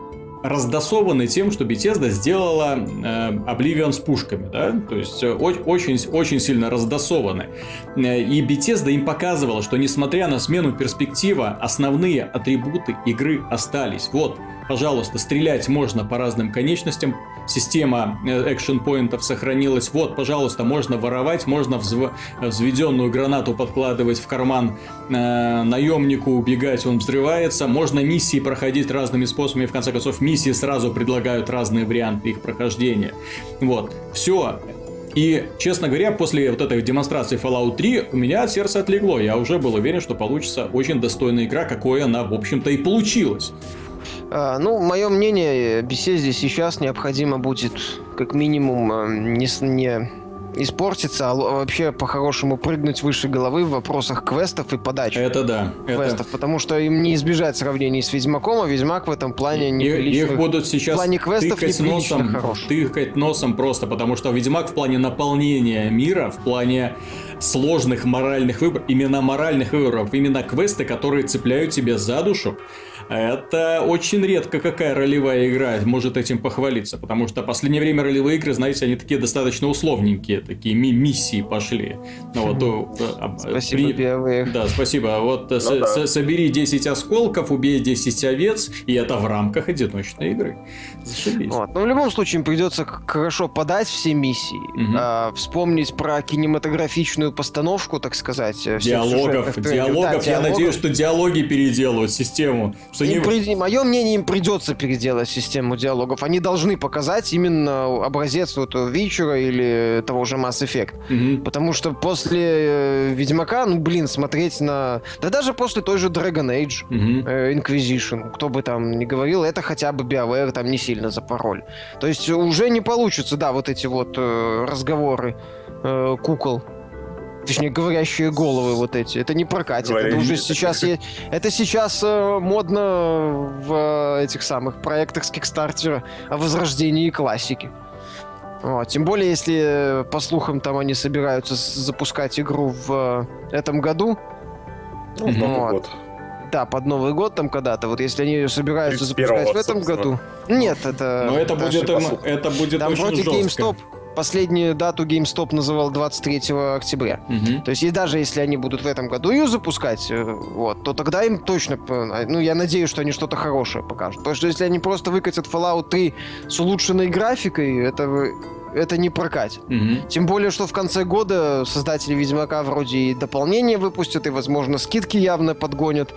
раздосованы тем, что Bethesda сделала э, Oblivion с пушками, да, то есть э, очень, очень сильно раздосованы. Э, и Bethesda им показывала, что несмотря на смену перспектива, основные атрибуты игры остались. Вот, пожалуйста, стрелять можно по разным конечностям, система экшен-поинтов сохранилась. Вот, пожалуйста, можно воровать, можно взв... взведенную гранату подкладывать в карман э, наемнику, убегать, он взрывается. Можно миссии проходить разными способами, в конце концов, миссии сразу предлагают разные варианты их прохождения. Вот, все. И, честно говоря, после вот этой демонстрации Fallout 3 у меня сердце отлегло. Я уже был уверен, что получится очень достойная игра, какой она, в общем-то, и получилась. А, ну, мое мнение, беседе сейчас необходимо будет как минимум а, не, не испортиться, а вообще по-хорошему прыгнуть выше головы в вопросах квестов и подачи. Это да. Квестов, это... потому что им не избежать сравнений с Ведьмаком, а Ведьмак в этом плане не Их будут сейчас в плане квестов тыкать носом, хорош. тыкать носом просто, потому что Ведьмак в плане наполнения мира, в плане сложных моральных выборов, именно моральных выборов, именно квесты, которые цепляют тебя за душу, это очень редко какая ролевая игра может этим похвалиться, потому что в последнее время ролевые игры, знаете, они такие достаточно условненькие, такие ми миссии пошли. Ну, вот, э, спасибо, при... Да, спасибо. Вот ну, с- да. собери 10 осколков, убей 10 овец, и это в рамках одиночной игры. Зашибись. Вот. Ну, в любом случае им придется хорошо подать все миссии, угу. а, вспомнить про кинематографичную постановку, так сказать. Диалогов, диалогов. Да, я диалогов. надеюсь, что диалоги переделают систему, что им не... при... Мое мнение, им придется переделать систему диалогов. Они должны показать именно образец вот Вичера или того же Mass Effect. Угу. Потому что после э, Ведьмака, ну, блин, смотреть на... Да даже после той же Dragon Age, угу. Inquisition, кто бы там ни говорил, это хотя бы BioWare там не сильно за пароль. То есть уже не получится, да, вот эти вот э, разговоры кукол Точнее, говорящие головы вот эти. Это не прокатит. Говорящие. Это уже сейчас... Это сейчас э, модно в э, этих самых проектах с Кикстартера о возрождении классики. Вот. Тем более, если, э, по слухам, там они собираются запускать игру в э, этом году. Ну, в Новый вот. год. Да, под Новый год там когда-то. Вот если они собираются запускать в этом году... Нет, это... Но это будет, это будет там очень вроде жестко. GameStop последнюю дату GameStop называл 23 октября. Угу. То есть и даже если они будут в этом году ее запускать, э, вот, то тогда им точно, ну я надеюсь, что они что-то хорошее покажут. Потому что если они просто выкатят Fallout 3 с улучшенной графикой, это это не прокатит. Угу. Тем более, что в конце года создатели Ведьмака вроде и дополнение выпустят, и, возможно, скидки явно подгонят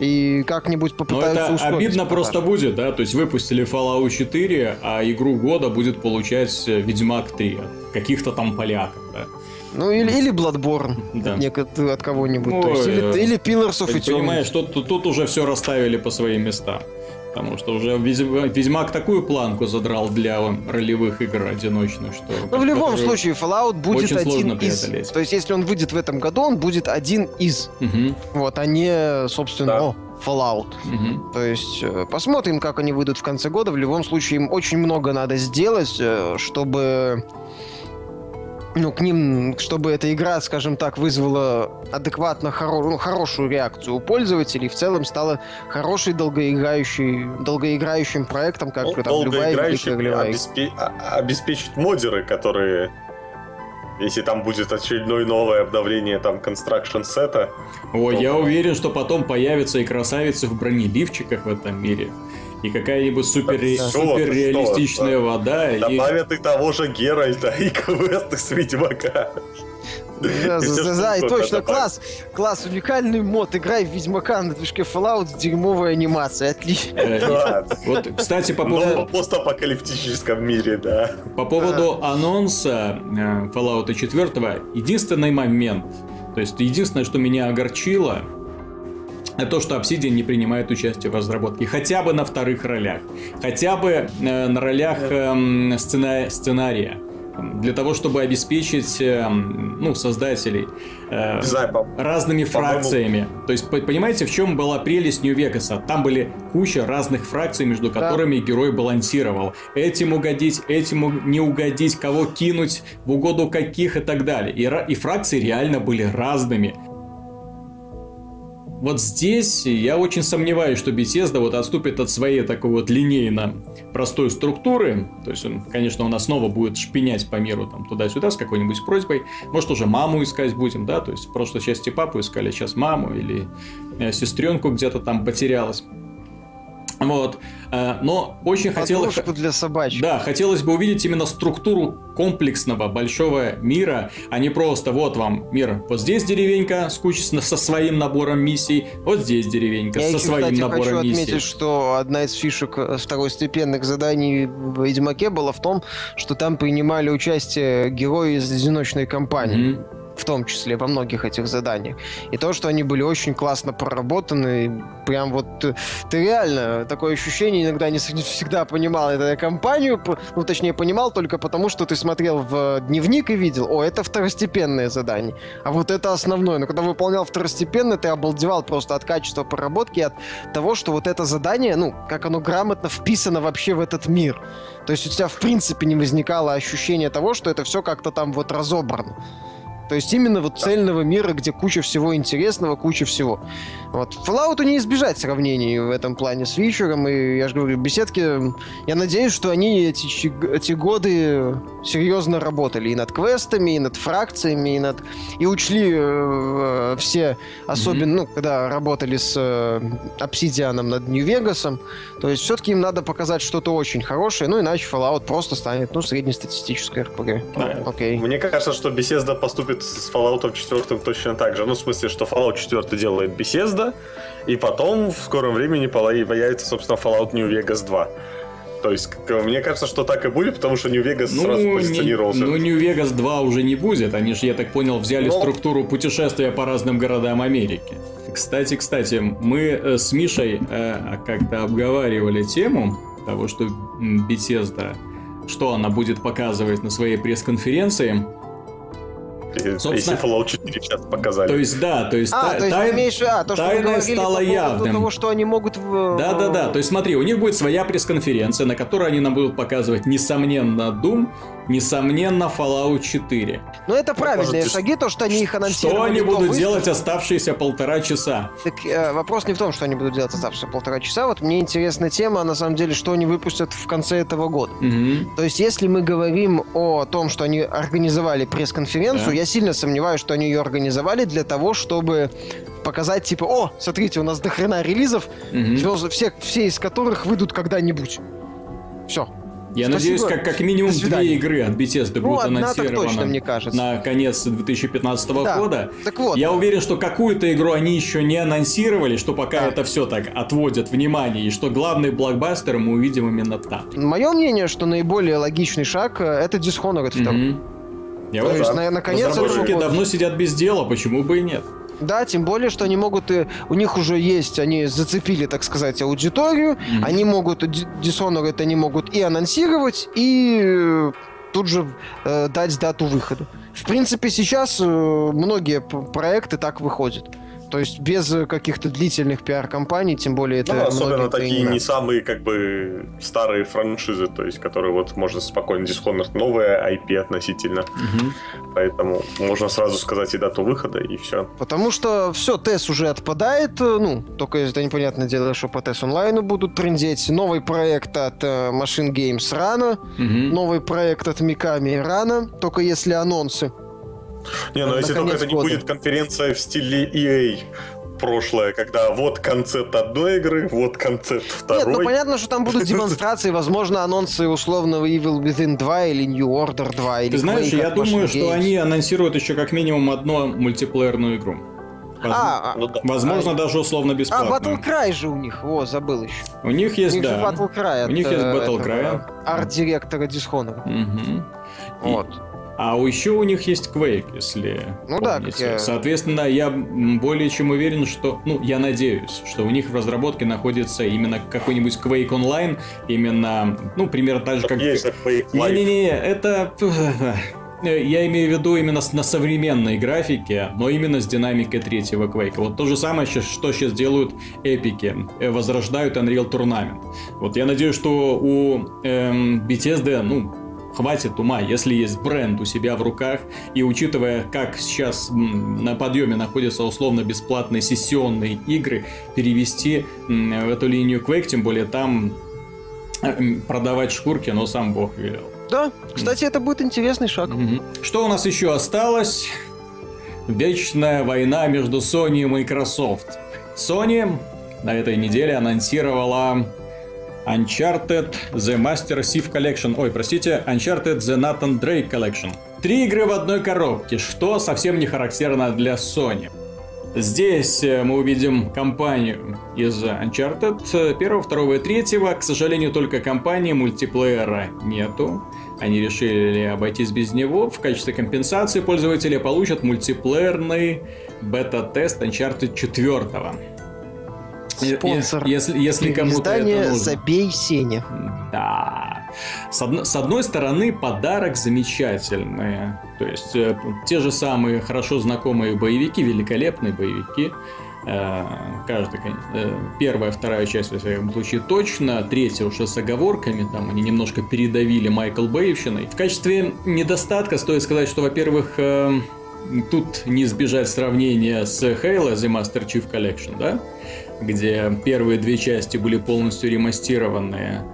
и как-нибудь попытаются Но это обидно просто будет, да? То есть выпустили Fallout 4, а игру года будет получать э, Ведьмак 3 каких-то там поляков, да? Ну, или, или Bloodborne да. от, от кого-нибудь. Ну, То есть, или, э, или Pillars of Eternity. Понимаешь, тут, тут уже все расставили по своим местам. Потому что уже Ведьмак такую планку задрал для ролевых игр одиночных, что... Ну, в любом случае, Fallout будет один из... То есть, если он выйдет в этом году, он будет один из. Угу. Вот, а не, собственно, да. о, Fallout. Угу. То есть, э, посмотрим, как они выйдут в конце года. В любом случае, им очень много надо сделать, э, чтобы ну, к ним, чтобы эта игра, скажем так, вызвала адекватно хоро ну, хорошую реакцию у пользователей, в целом стала хорошей долгоиграющей, долгоиграющим проектом, как ну, там любая великая обеспе... А, обеспечить модеры, которые если там будет очередное новое обновление там Construction сета. О, то... я уверен, что потом появятся и красавицы в бронеливчиках в этом мире и какая-нибудь супер, да. супер реалистичная вода. Добавят и... и того же Геральта, и квесты с Ведьмака. Да, да, и точно, класс, класс, уникальный мод, играй в Ведьмака на движке Fallout с дерьмовой анимацией, отлично. Э, вот, кстати, по поводу... Постапокалиптическом мире, да. По поводу анонса э, Fallout 4, единственный момент, то есть единственное, что меня огорчило, то, что Obsidian не принимает участие в разработке. Хотя бы на вторых ролях. Хотя бы э, на ролях э, сцена... сценария для того, чтобы обеспечить э, ну, создателей э, разными фракциями. То есть, понимаете, в чем была прелесть Нью-Вегаса? Там были куча разных фракций, между которыми да. герой балансировал. Этим угодить, этим не угодить, кого кинуть, в угоду каких и так далее. И, и фракции реально были разными. Вот здесь я очень сомневаюсь, что Bethesda вот отступит от своей такой вот линейно простой структуры. То есть, он, конечно, нас снова будет шпинять по миру там туда-сюда с какой-нибудь просьбой. Может, уже маму искать будем, да? То есть, в прошлой части папу искали, сейчас маму или э, сестренку где-то там потерялась. Вот. Э, но очень хотелось... для собачек. Да, хотелось бы увидеть именно структуру комплексного большого мира, а не просто вот вам мир. Вот здесь деревенька с кучей, со своим набором миссий, вот здесь деревенька Я со еще, своим кстати, набором хочу миссий. отметить, что одна из фишек э, второстепенных заданий в Ведьмаке была в том, что там принимали участие герои из одиночной кампании. Mm-hmm в том числе во многих этих заданиях. И то, что они были очень классно проработаны, прям вот э, ты реально такое ощущение иногда не всегда понимал эту компанию, ну точнее понимал только потому, что ты смотрел в дневник и видел, о, это второстепенное задание, а вот это основное. Но когда выполнял второстепенное, ты обалдевал просто от качества проработки, от того, что вот это задание, ну, как оно грамотно вписано вообще в этот мир. То есть у тебя в принципе не возникало ощущения того, что это все как-то там вот разобрано. То есть именно вот цельного мира, где куча всего интересного, куча всего. Вот. Fallout не избежать сравнений в этом плане с Вичером, и я же говорю, беседки, я надеюсь, что они эти, эти годы серьезно работали и над квестами, и над фракциями, и над... и учли э, все, особенно, mm-hmm. ну, когда работали с э, над Нью-Вегасом, то есть все-таки им надо показать что-то очень хорошее, ну, иначе Fallout просто станет, ну, среднестатистической RPG. Да. Окей. Мне кажется, что Bethesda поступит с Fallout 4 точно так же. Ну, в смысле, что Fallout 4 делает Bethesda, и потом в скором времени появится, собственно, Fallout New Vegas 2. То есть, мне кажется, что так и будет, потому что New Vegas ну, сразу позиционировался. Не, ну, New Vegas 2 уже не будет. Они же, я так понял, взяли Но... структуру путешествия по разным городам Америки. Кстати, кстати, мы э, с Мишей э, как-то обговаривали тему того, что Bethesda, что она будет показывать на своей пресс-конференции. Собственно, если Fallout 4 сейчас показали. То есть, да, то есть, а, та, то есть тай... имеешь, а, то, что тайное стало по явным. того, что они могут... Да, да, да. То есть, смотри, у них будет своя пресс-конференция, на которой они нам будут показывать, несомненно, Doom, несомненно, Fallout 4. Но это правильные Может, шаги, то, что они их анонсировали. Что они будут делать оставшиеся полтора часа? Так э, вопрос не в том, что они будут делать оставшиеся полтора часа. Вот мне интересная тема, на самом деле, что они выпустят в конце этого года. Угу. То есть, если мы говорим о том, что они организовали пресс-конференцию, да. я сильно сомневаюсь, что они ее организовали для того, чтобы показать, типа, о, смотрите, у нас дохрена релизов, угу. все, все из которых выйдут когда-нибудь. Все. Я Спасибо. надеюсь, как, как минимум две игры от Bethesda ну, будут анонсированы точно, мне кажется. на конец 2015 да. года. Так вот. Я уверен, что какую-то игру они еще не анонсировали, что пока да. это все так отводят внимание, и что главный блокбастер мы увидим именно там. Мое мнение, что наиболее логичный шаг э, это Dishonored 2. Mm-hmm. Я на, наконец Разработчики давно сидят без дела, почему бы и нет? Да, тем более, что они могут, и, у них уже есть, они зацепили, так сказать, аудиторию, mm-hmm. они могут, Dishonored они могут и анонсировать, и э, тут же э, дать дату выхода. В принципе, сейчас э, многие проекты так выходят. То есть без каких-то длительных пиар-компаний, тем более это... Ну, особенно такие не самые, как бы, старые франшизы, то есть, которые вот можно спокойно Dishonored новая IP относительно. Угу. Поэтому можно сразу сказать и дату выхода, и все. Потому что все, TES уже отпадает, ну, только это непонятное дело, что по TES онлайну будут трендеть. Новый проект от uh, Machine Games рано, угу. новый проект от Mikami рано, только если анонсы. Не, ну если только это не будет конференция в стиле EA. прошлое, когда вот концепт одной игры, вот концепт второй. Нет, ну понятно, что там будут демонстрации, возможно, анонсы условного Evil Within 2 или New Order 2. Или Ты знаешь, я думаю, что они анонсируют еще как минимум одну мультиплеерную игру. Воз... А, ну, да. Возможно, а, даже условно бесплатно. А, Battle Cry же у них, о, забыл еще. У них есть, у них да. Battle Cry. У них есть Battle Cry. Арт-директора Dishonored. Угу. Вот. А еще у них есть Quake, если ну помните. да, я... Соответственно, я более чем уверен, что, ну, я надеюсь, что у них в разработке находится именно какой-нибудь Quake Online, именно, ну, примерно так же, как... Есть Quake Live. Не-не-не, это... Я имею в виду именно на современной графике, но именно с динамикой третьего Quake. Вот то же самое, что сейчас делают эпики. Э, возрождают Unreal Tournament. Вот я надеюсь, что у эм, Bethesda, ну, хватит ума, если есть бренд у себя в руках, и учитывая, как сейчас на подъеме находятся условно бесплатные сессионные игры, перевести в эту линию Quake, тем более там э, продавать шкурки, но сам бог велел. Да, кстати, это будет интересный шаг. Что у нас еще осталось? Вечная война между Sony и Microsoft. Sony на этой неделе анонсировала Uncharted The Master Chief Collection. Ой, простите, Uncharted The Nathan Drake Collection. Три игры в одной коробке, что совсем не характерно для Sony. Здесь э, мы увидим компанию из Uncharted первого, второго и третьего. К сожалению, только компании мультиплеера нету. Они решили обойтись без него. В качестве компенсации пользователи получат мультиплеерный бета-тест Uncharted 4. Спонсор. Если, если кому-то это нужно. «Забей Сеня». Да. С, од... с одной стороны, подарок замечательный. То есть, э, те же самые хорошо знакомые боевики, великолепные боевики. Э, каждый, э, первая, вторая часть, в всяком случае, точно. Третья уже с оговорками. Там они немножко передавили Майкл Бэйвщиной. В качестве недостатка стоит сказать, что, во-первых, э, тут не избежать сравнения с Halo The Master Chief Collection, да? Где первые две части были полностью ремастированные.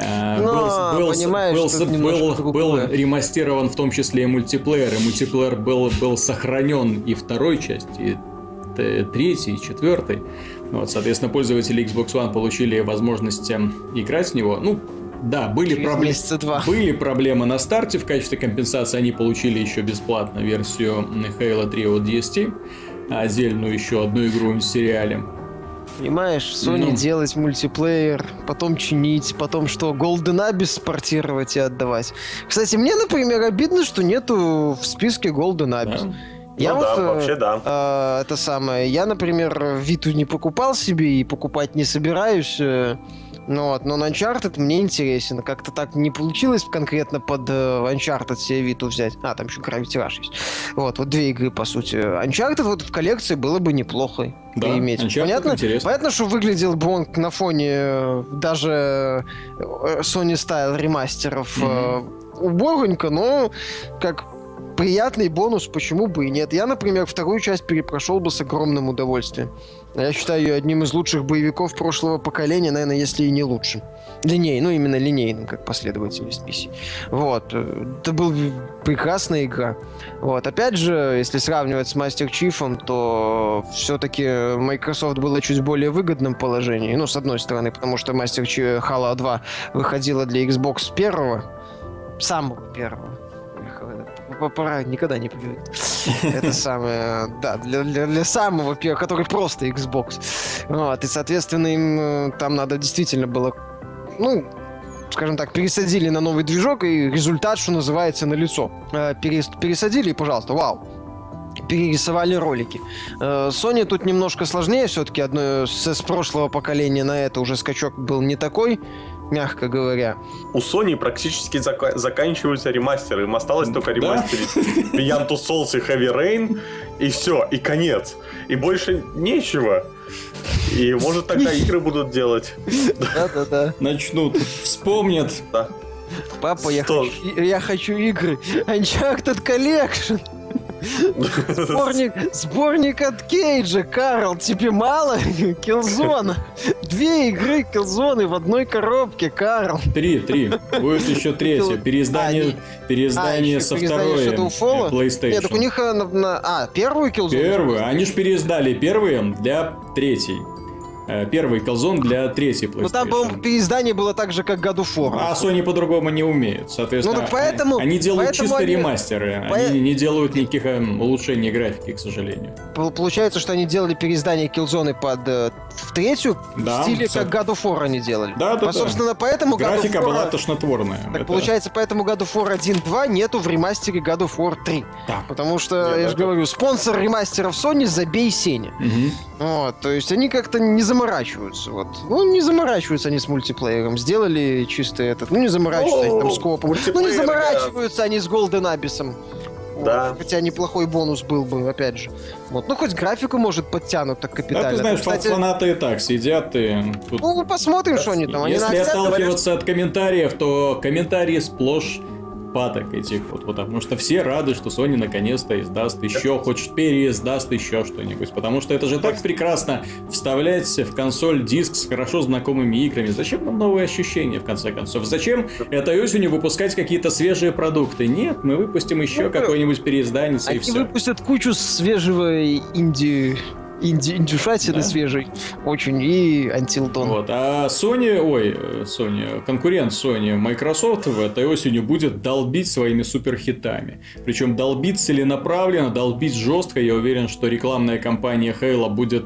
Э, Но, был, был, был, был ремастирован в том числе и мультиплеер, и мультиплеер был, был сохранен и второй части, и третьей, и четвертой. Вот, соответственно, пользователи Xbox One получили возможность эм, играть в него. Ну, да, были, проблемы. были проблемы на старте. В качестве компенсации они получили еще бесплатно версию Halo 3 от DST, отдельную еще одну игру в сериале. Понимаешь, Sony ну. делать мультиплеер, потом чинить, потом что, Golden Abyss спортировать и отдавать. Кстати, мне, например, обидно, что нету в списке Golden Abyss. Да. Я ну, вот, да, вообще да. Э, это самое, я, например, Виту не покупал себе и покупать не собираюсь. Ну вот, но на Uncharted мне интересен. Как-то так не получилось конкретно под uh, Uncharted себе Виту взять. А, там еще Gravity Rush есть. Вот, вот две игры, по сути. Uncharted вот в коллекции было бы неплохо да, иметь. Uncharted понятно, интересно. понятно, что выглядел бы он на фоне э, даже э, Sony Style ремастеров mm-hmm. убогонько, но как приятный бонус, почему бы и нет. Я, например, вторую часть перепрошел бы с огромным удовольствием. Я считаю ее одним из лучших боевиков прошлого поколения, наверное, если и не лучшим. Линей, ну именно линейным, как последовательность миссий. Вот. Это была прекрасная игра. Вот. Опять же, если сравнивать с Мастер Чифом, то все-таки Microsoft было чуть более выгодном положении. Ну, с одной стороны, потому что Мастер Chief Halo 2 выходила для Xbox первого, самого первого пора никогда не привыкнет. Это самое, да, для, для, для самого первого, который просто Xbox. Вот, и, соответственно, им э, там надо действительно было, ну, скажем так, пересадили на новый движок, и результат, что называется, на лицо. Э, пересадили, и, пожалуйста, вау, перерисовали ролики. Э, Sony тут немножко сложнее, все-таки одно с, с прошлого поколения на это уже скачок был не такой мягко говоря. У Sony практически зак- заканчиваются ремастеры. Им осталось только ремастерить да? Beyond Two Souls и Heavy Rain, и все, и конец. И больше нечего. И может тогда игры будут делать. Да-да-да. Начнут. Вспомнят. Да. Папа, я хочу, я хочу игры. Uncharted Collection. Сборник, сборник от Кейджа, Карл, тебе мало? Килзона. Две игры Килзоны в одной коробке, Карл. Три, три. Будет еще третье. Переиздание, переиздание а, со второй PlayStation. Нет, так у них э, на, на, а, первую Killzone? Первую. Они же переиздали первые для третьей. Э, первый Killzone для третьей PlayStation. Ну там, по-моему, переиздание было так же, как God of War. А Sony по-другому не умеют. Соответственно, ну, так поэтому, они делают поэтому чисто они... ремастеры. По... Они не делают никаких эм, улучшений графики, к сожалению. Получается, что они делали переиздание Killzone под э, в третью да, в стиле, как God of War они делали. Да, да, а, Собственно, поэтому God Графика of War... была тошнотворная. Так это... получается, поэтому God of War 1.2 нету в ремастере God of War 3. Да. Потому что, я это... же говорю, спонсор ремастеров Sony забей Сеня. Угу. Вот, то есть они как-то не заморачиваются. Вот. Ну, не заморачиваются они с мультиплеером. Сделали чисто этот. Ну, не заморачиваются они там с копом. Ну, не заморачиваются они с Golden Abyss. Да. Хотя неплохой бонус был бы, опять же. Вот. Ну, хоть графику, может, подтянут так капитально. Да, ты знаешь, Кстати... фанаты и так сидят и... Тут... Ну, посмотрим, что они там. Если они отталкиваться говорят... от комментариев, то комментарии сплошь падок этих вот, потому что все рады, что Sony наконец-то издаст еще, хоть переиздаст еще что-нибудь, потому что это же так прекрасно вставлять в консоль диск с хорошо знакомыми играми. Зачем нам новые ощущения, в конце концов? Зачем этой осенью выпускать какие-то свежие продукты? Нет, мы выпустим еще ну, какое-нибудь переиздание и все. Они выпустят кучу свежего инди инди, индюшатины да? свежий очень и антилтон. Вот. А Sony, ой, Sony, конкурент Sony, Microsoft в этой осенью будет долбить своими суперхитами. Причем долбить целенаправленно, долбить жестко. Я уверен, что рекламная кампания Halo будет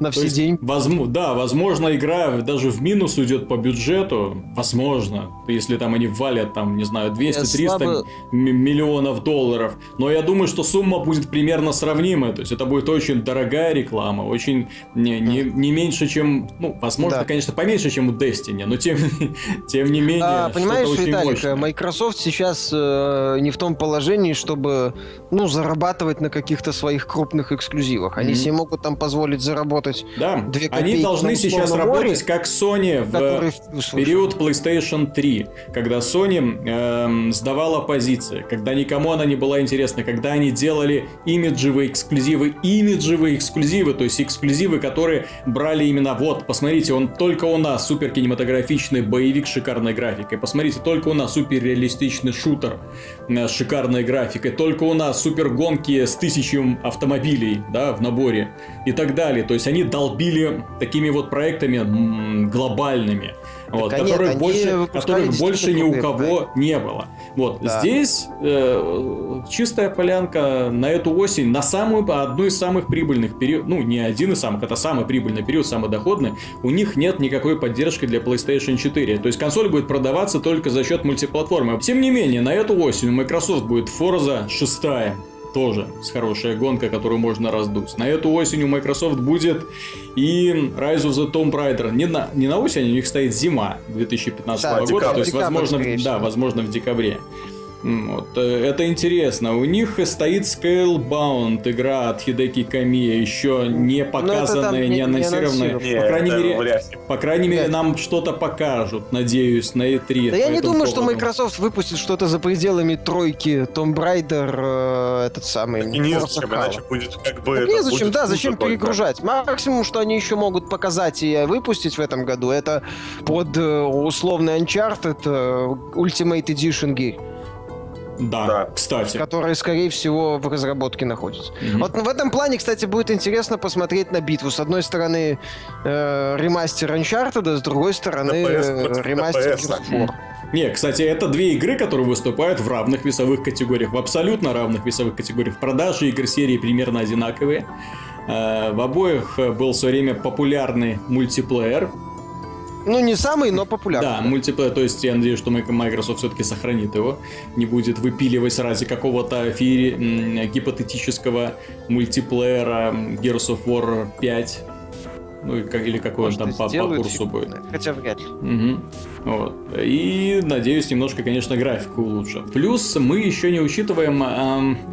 на все деньги. Возможно, да, возможно, игра даже в минус уйдет по бюджету. Возможно. Если там они валят, там, не знаю, 200-300 слабо... миллионов долларов. Но я думаю, что сумма будет примерно сравнимая. То есть это будет очень дорогая реклама, очень не, не, не меньше, чем. Ну, возможно, да. конечно, поменьше, чем у Destiny, но тем, тем не менее. А, понимаешь, Виталик, мощное. Microsoft сейчас э, не в том положении, чтобы ну, зарабатывать на каких-то своих крупных эксклюзивах. Они mm-hmm. себе могут там позволить заработать да. две Они должны сейчас работать как Sony в период PlayStation 3, когда Sony эм, сдавала позиции, когда никому она не была интересна, когда они делали имиджевые эксклюзивы, имиджевые эксклюзивы, то есть эксклюзивы, которые брали именно вот, посмотрите, он только у нас супер кинематографичный боевик с шикарной графикой, посмотрите, только у нас супер реалистичный шутер э, с шикарной графикой, только у нас супер гонки с тысячей автомобилей, да, в наборе и так далее. То есть они долбили такими вот проектами глобальными вот, а которых нет, больше, которых больше ни у кого проекты. не было. Вот да. здесь э, чистая полянка на эту осень, на самую одну из самых прибыльных периодов, ну не один из самых, это самый прибыльный период, самый доходный. У них нет никакой поддержки для PlayStation 4, то есть консоль будет продаваться только за счет мультиплатформы. Тем не менее, на эту осень у Microsoft будет Forza 6 тоже с хорошая гонка, которую можно раздуть. На эту осень у Microsoft будет и Rise of the Tomb Raider. Не на, не на осень, у них стоит зима 2015 да, года, декабрь, то есть, декабрь, возможно, да, возможно, в декабре. Вот, э, это интересно. У них стоит Scalebound, игра от Хидеки Камия, еще не ну, показанная, не, не анонсированная. Не, по крайней мере, по крайней мере, нам что-то покажут, надеюсь, на E3. Да я не думаю, поводу. что Microsoft выпустит что-то за пределами тройки Tomb Raider, э, этот самый. И не зачем, иначе будет как бы. Так незачем, да, зачем перегружать? Максимум, что они еще могут показать и выпустить в этом году, это под э, условный Uncharted Ultimate Edition Gear. Да, да, кстати. Которые, скорее всего, в разработке находятся. Mm-hmm. Вот в этом плане, кстати, будет интересно посмотреть на битву. С одной стороны, э, ремастер Uncharted, с другой стороны, э, ремастер Gears Не, кстати, это две игры, которые выступают в равных весовых категориях, в абсолютно равных весовых категориях. Продажи игр серии примерно одинаковые. Э, в обоих был в свое время популярный мультиплеер, ну, не самый, но популярный. Да, мультиплеер, то есть я надеюсь, что Microsoft все-таки сохранит его, не будет выпиливать ради какого-то эфире гипотетического мультиплеера Gears of War 5. Ну, или какой Может, он там по, по курсу будет. Хотя вряд ли. Угу. Вот. И, надеюсь, немножко, конечно, графику улучшат. Плюс мы еще не учитываем,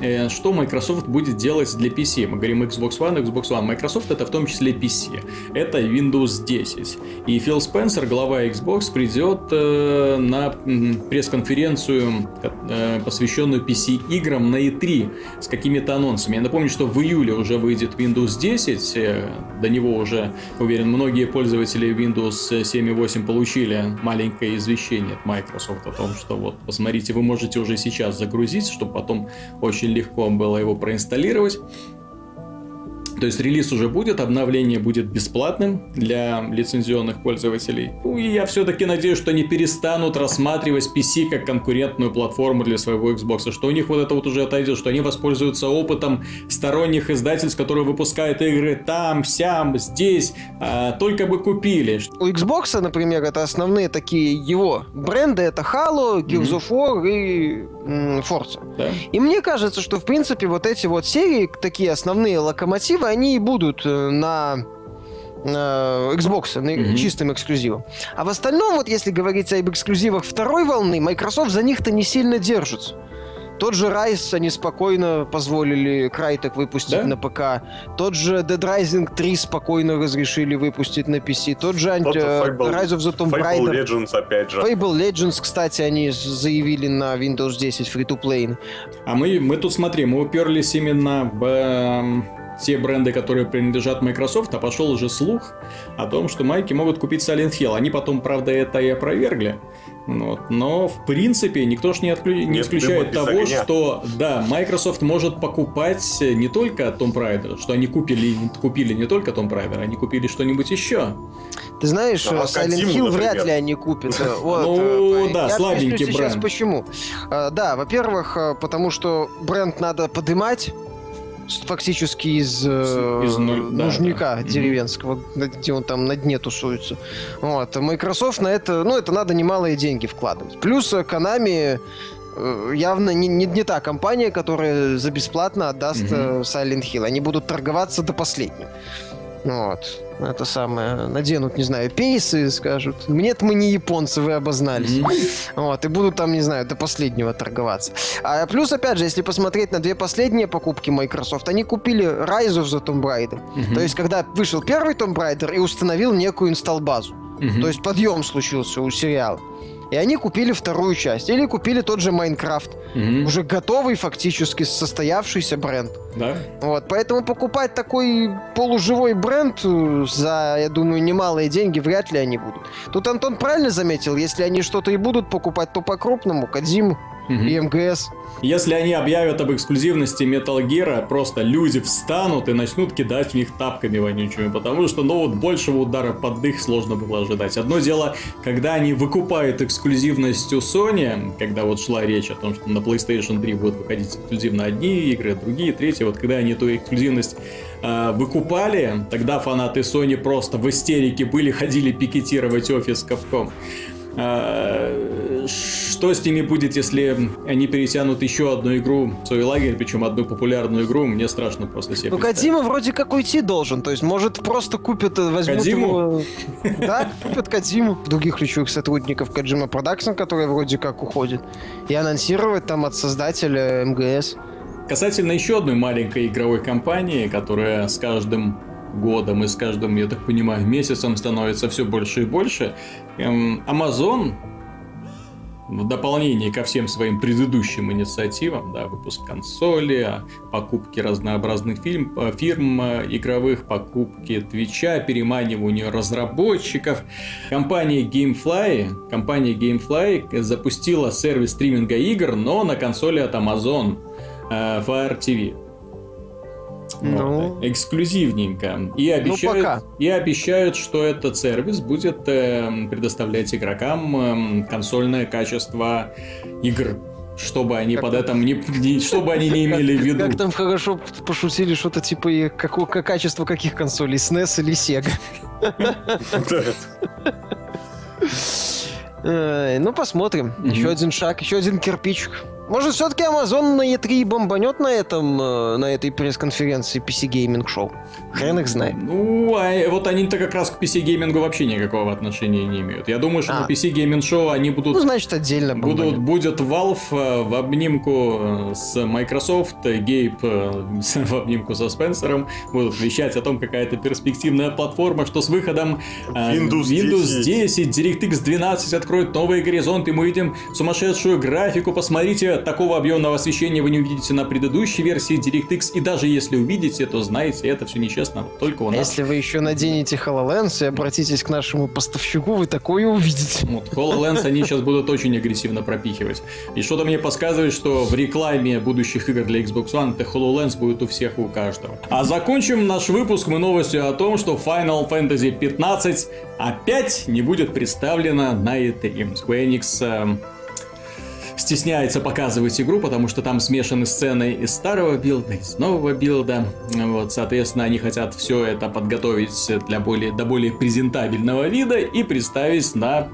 э, что Microsoft будет делать для PC. Мы говорим Xbox One, Xbox One. Microsoft это в том числе PC. Это Windows 10. И Фил Спенсер, глава Xbox, придет э, на пресс-конференцию, э, посвященную PC-играм на E3 с какими-то анонсами. Я напомню, что в июле уже выйдет Windows 10. До него уже, уверен, многие пользователи Windows 7 и 8 получили маленький маленькое извещение от Microsoft о том, что вот, посмотрите, вы можете уже сейчас загрузить, чтобы потом очень легко было его проинсталлировать. То есть релиз уже будет, обновление будет бесплатным для лицензионных пользователей. Ну и я все-таки надеюсь, что они перестанут рассматривать PC как конкурентную платформу для своего Xbox, что у них вот это вот уже отойдет, что они воспользуются опытом сторонних издательств, которые выпускают игры там, сям, здесь, а, только бы купили. У Xbox, например, это основные такие его бренды, это Halo, Gears mm-hmm. of War и Forza. Да. И мне кажется, что в принципе вот эти вот серии, такие основные локомотивы, они и будут э, на Xbox, на mm-hmm. чистым эксклюзивом. А в остальном, вот если говорить об эксклюзивах второй волны, Microsoft за них-то не сильно держится. Тот же Rise они спокойно позволили Крайтек выпустить да? на ПК. Тот же Dead Rising 3 спокойно разрешили выпустить на PC. Тот же анти... Fable, Rise of the Tomb Raider. Fable Legends опять же. Fable Legends, кстати, они заявили на Windows 10 free-to-play. А мы, мы тут, смотри, мы уперлись именно в эм, те бренды, которые принадлежат Microsoft, а пошел уже слух о том, что майки могут купить Silent Hill. Они потом, правда, это и опровергли. Вот. Но, в принципе, никто же не, отклю... не исключает того, огня. что, да, Microsoft может покупать не только Tomb Raider, что они купили, купили не только Tomb Raider, они купили что-нибудь еще. Ты знаешь, а Silent Hill вряд ли они купят. Вот. Ну, э, да, Я слабенький бренд. сейчас почему. А, да, во-первых, э, потому что бренд надо подымать, фактически из, э, из нуль, нужника да, деревенского, mm где он там на дне тусуется. Вот. Microsoft на это, ну, это надо немалые деньги вкладывать. Плюс Konami э, явно не, не, не та компания, которая за бесплатно отдаст mm Silent Hill. Они будут торговаться до последнего. Вот. Это самое. Наденут, не знаю, пейсы и скажут. Нет, мы не японцы, вы обознались. Mm-hmm. Вот. И будут там, не знаю, до последнего торговаться. А плюс, опять же, если посмотреть на две последние покупки Microsoft, они купили of the Tomb Raider. Mm-hmm. То есть, когда вышел первый Tomb Raider и установил некую инсталл-базу. Mm-hmm. То есть, подъем случился у сериала и они купили вторую часть. Или купили тот же Майнкрафт. Угу. Уже готовый, фактически состоявшийся бренд. Да. Вот, поэтому покупать такой полуживой бренд э, за, я думаю, немалые деньги вряд ли они будут. Тут Антон правильно заметил, если они что-то и будут покупать, то по-крупному, Кадзиму угу. и МГС. Если они объявят об эксклюзивности Metal Gear, просто люди встанут и начнут кидать в них тапками вонючими, потому что, ну, вот большего удара под дых сложно было ожидать. Одно дело, когда они выкупают эксклюзивность у Sony, когда вот шла речь о том, что на PlayStation 3 будут выходить эксклюзивно одни игры, другие, третьи, вот когда они эту эксклюзивность э, выкупали, тогда фанаты Sony просто в истерике были, ходили пикетировать офис Capcom. А, что с ними будет, если они перетянут еще одну игру в свой лагерь, причем одну популярную игру, мне страшно просто себе Ну, Кодзима вроде как уйти должен, то есть, может, просто купят, э, возьмут Кодзиму? его... Да, купят Кодзиму. Других ключевых сотрудников Kojima Productions, которые вроде как уходят, и анонсировать там от создателя MGS. Касательно еще одной маленькой игровой компании, которая с каждым годом и с каждым, я так понимаю, месяцем становится все больше и больше. Эм, Amazon в дополнение ко всем своим предыдущим инициативам, да, выпуск консоли, а, покупки разнообразных фильм, э, фирм э, игровых, покупки Твича, переманивание разработчиков, компания Gamefly, компания Gamefly запустила сервис стриминга игр, но на консоли от Amazon э, Fire TV. Ну, вот, эксклюзивненько. И ну, обещают, ну, пока. и обещают, что этот сервис будет э, предоставлять игрокам э, консольное качество игр чтобы они как под этом не, не чтобы они не имели в виду. Как там хорошо пошутили что-то типа какое качество каких консолей, SNES или Sega. Ну посмотрим. Еще один шаг, еще один кирпичик Может, все-таки Amazon на E3 бомбанет на этом, э, на этой пресс-конференции PC Gaming Show? Хрен их знает. Ну, а вот они-то как раз к PC геймингу вообще никакого отношения не имеют. Я думаю, что а. на PC Gaming Show они будут... Ну, значит, отдельно будут, Будет Valve э, в обнимку э, с Microsoft, Гейб в обнимку со Спенсером, будут вещать о том, какая это перспективная платформа, что с выходом Windows, Windows 10, 10 DirectX 12 откроет новые горизонты, мы видим сумасшедшую графику, посмотрите, такого объемного освещения вы не увидите на предыдущей версии DirectX, и даже если увидите, то знаете, это все нечестно, только у нас. Если вы еще наденете HoloLens и обратитесь к нашему поставщику, вы такое увидите. Вот, HoloLens они сейчас будут очень агрессивно пропихивать. И что-то мне подсказывает, что в рекламе будущих игр для Xbox One это HoloLens будет у всех и у каждого. А закончим наш выпуск мы новостью о том, что Final Fantasy 15 опять не будет представлена на E3. Square Enix эм, стесняется показывать игру, потому что там смешаны сцены из старого билда, из нового билда. Вот, соответственно, они хотят все это подготовить для более, до более презентабельного вида и представить на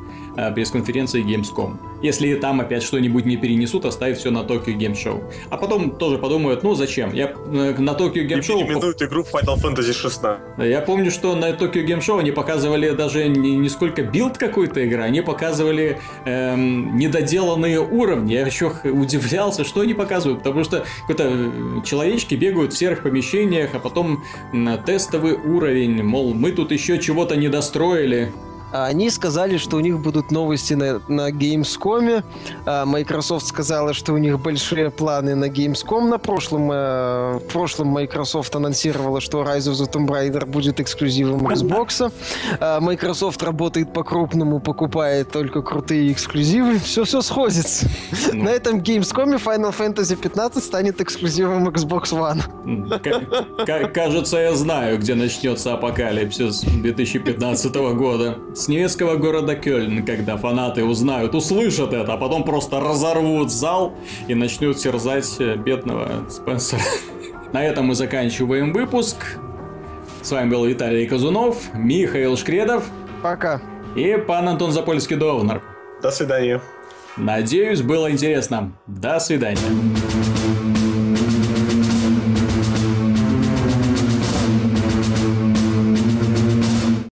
пресс-конференции Gamescom. Если там опять что-нибудь не перенесут, оставят все на Tokyo Game Show. А потом тоже подумают, ну зачем? Я э, на Tokyo Game Show... Переименуют игру Final Fantasy 16. Я помню, что на Tokyo Game Show они показывали даже не, не сколько билд какой-то игры, они показывали эм, недоделанные уровни. Я еще удивлялся, что они показывают, потому что какой-то э, человечки бегают в серых помещениях, а потом тестовый уровень, мол, мы тут еще чего-то не достроили. А они сказали, что у них будут новости на, на Gamescom. А Microsoft сказала, что у них большие планы на Gamescom. На прошлом, э, в прошлом Microsoft анонсировала, что Rise of the Tomb Raider будет эксклюзивом Xbox. А Microsoft работает по-крупному, покупает только крутые эксклюзивы. Все-все сходится. Ну. На этом Gamescom Final Fantasy 15 станет эксклюзивом Xbox One. Кажется, я знаю, где начнется апокалипсис 2015 года с немецкого города Кёльн, когда фанаты узнают, услышат это, а потом просто разорвут зал и начнут терзать э, бедного Спенсера. На этом мы заканчиваем выпуск. С вами был Виталий Казунов, Михаил Шкредов. Пока. И пан Антон Запольский-Довнер. До свидания. Надеюсь, было интересно. До свидания.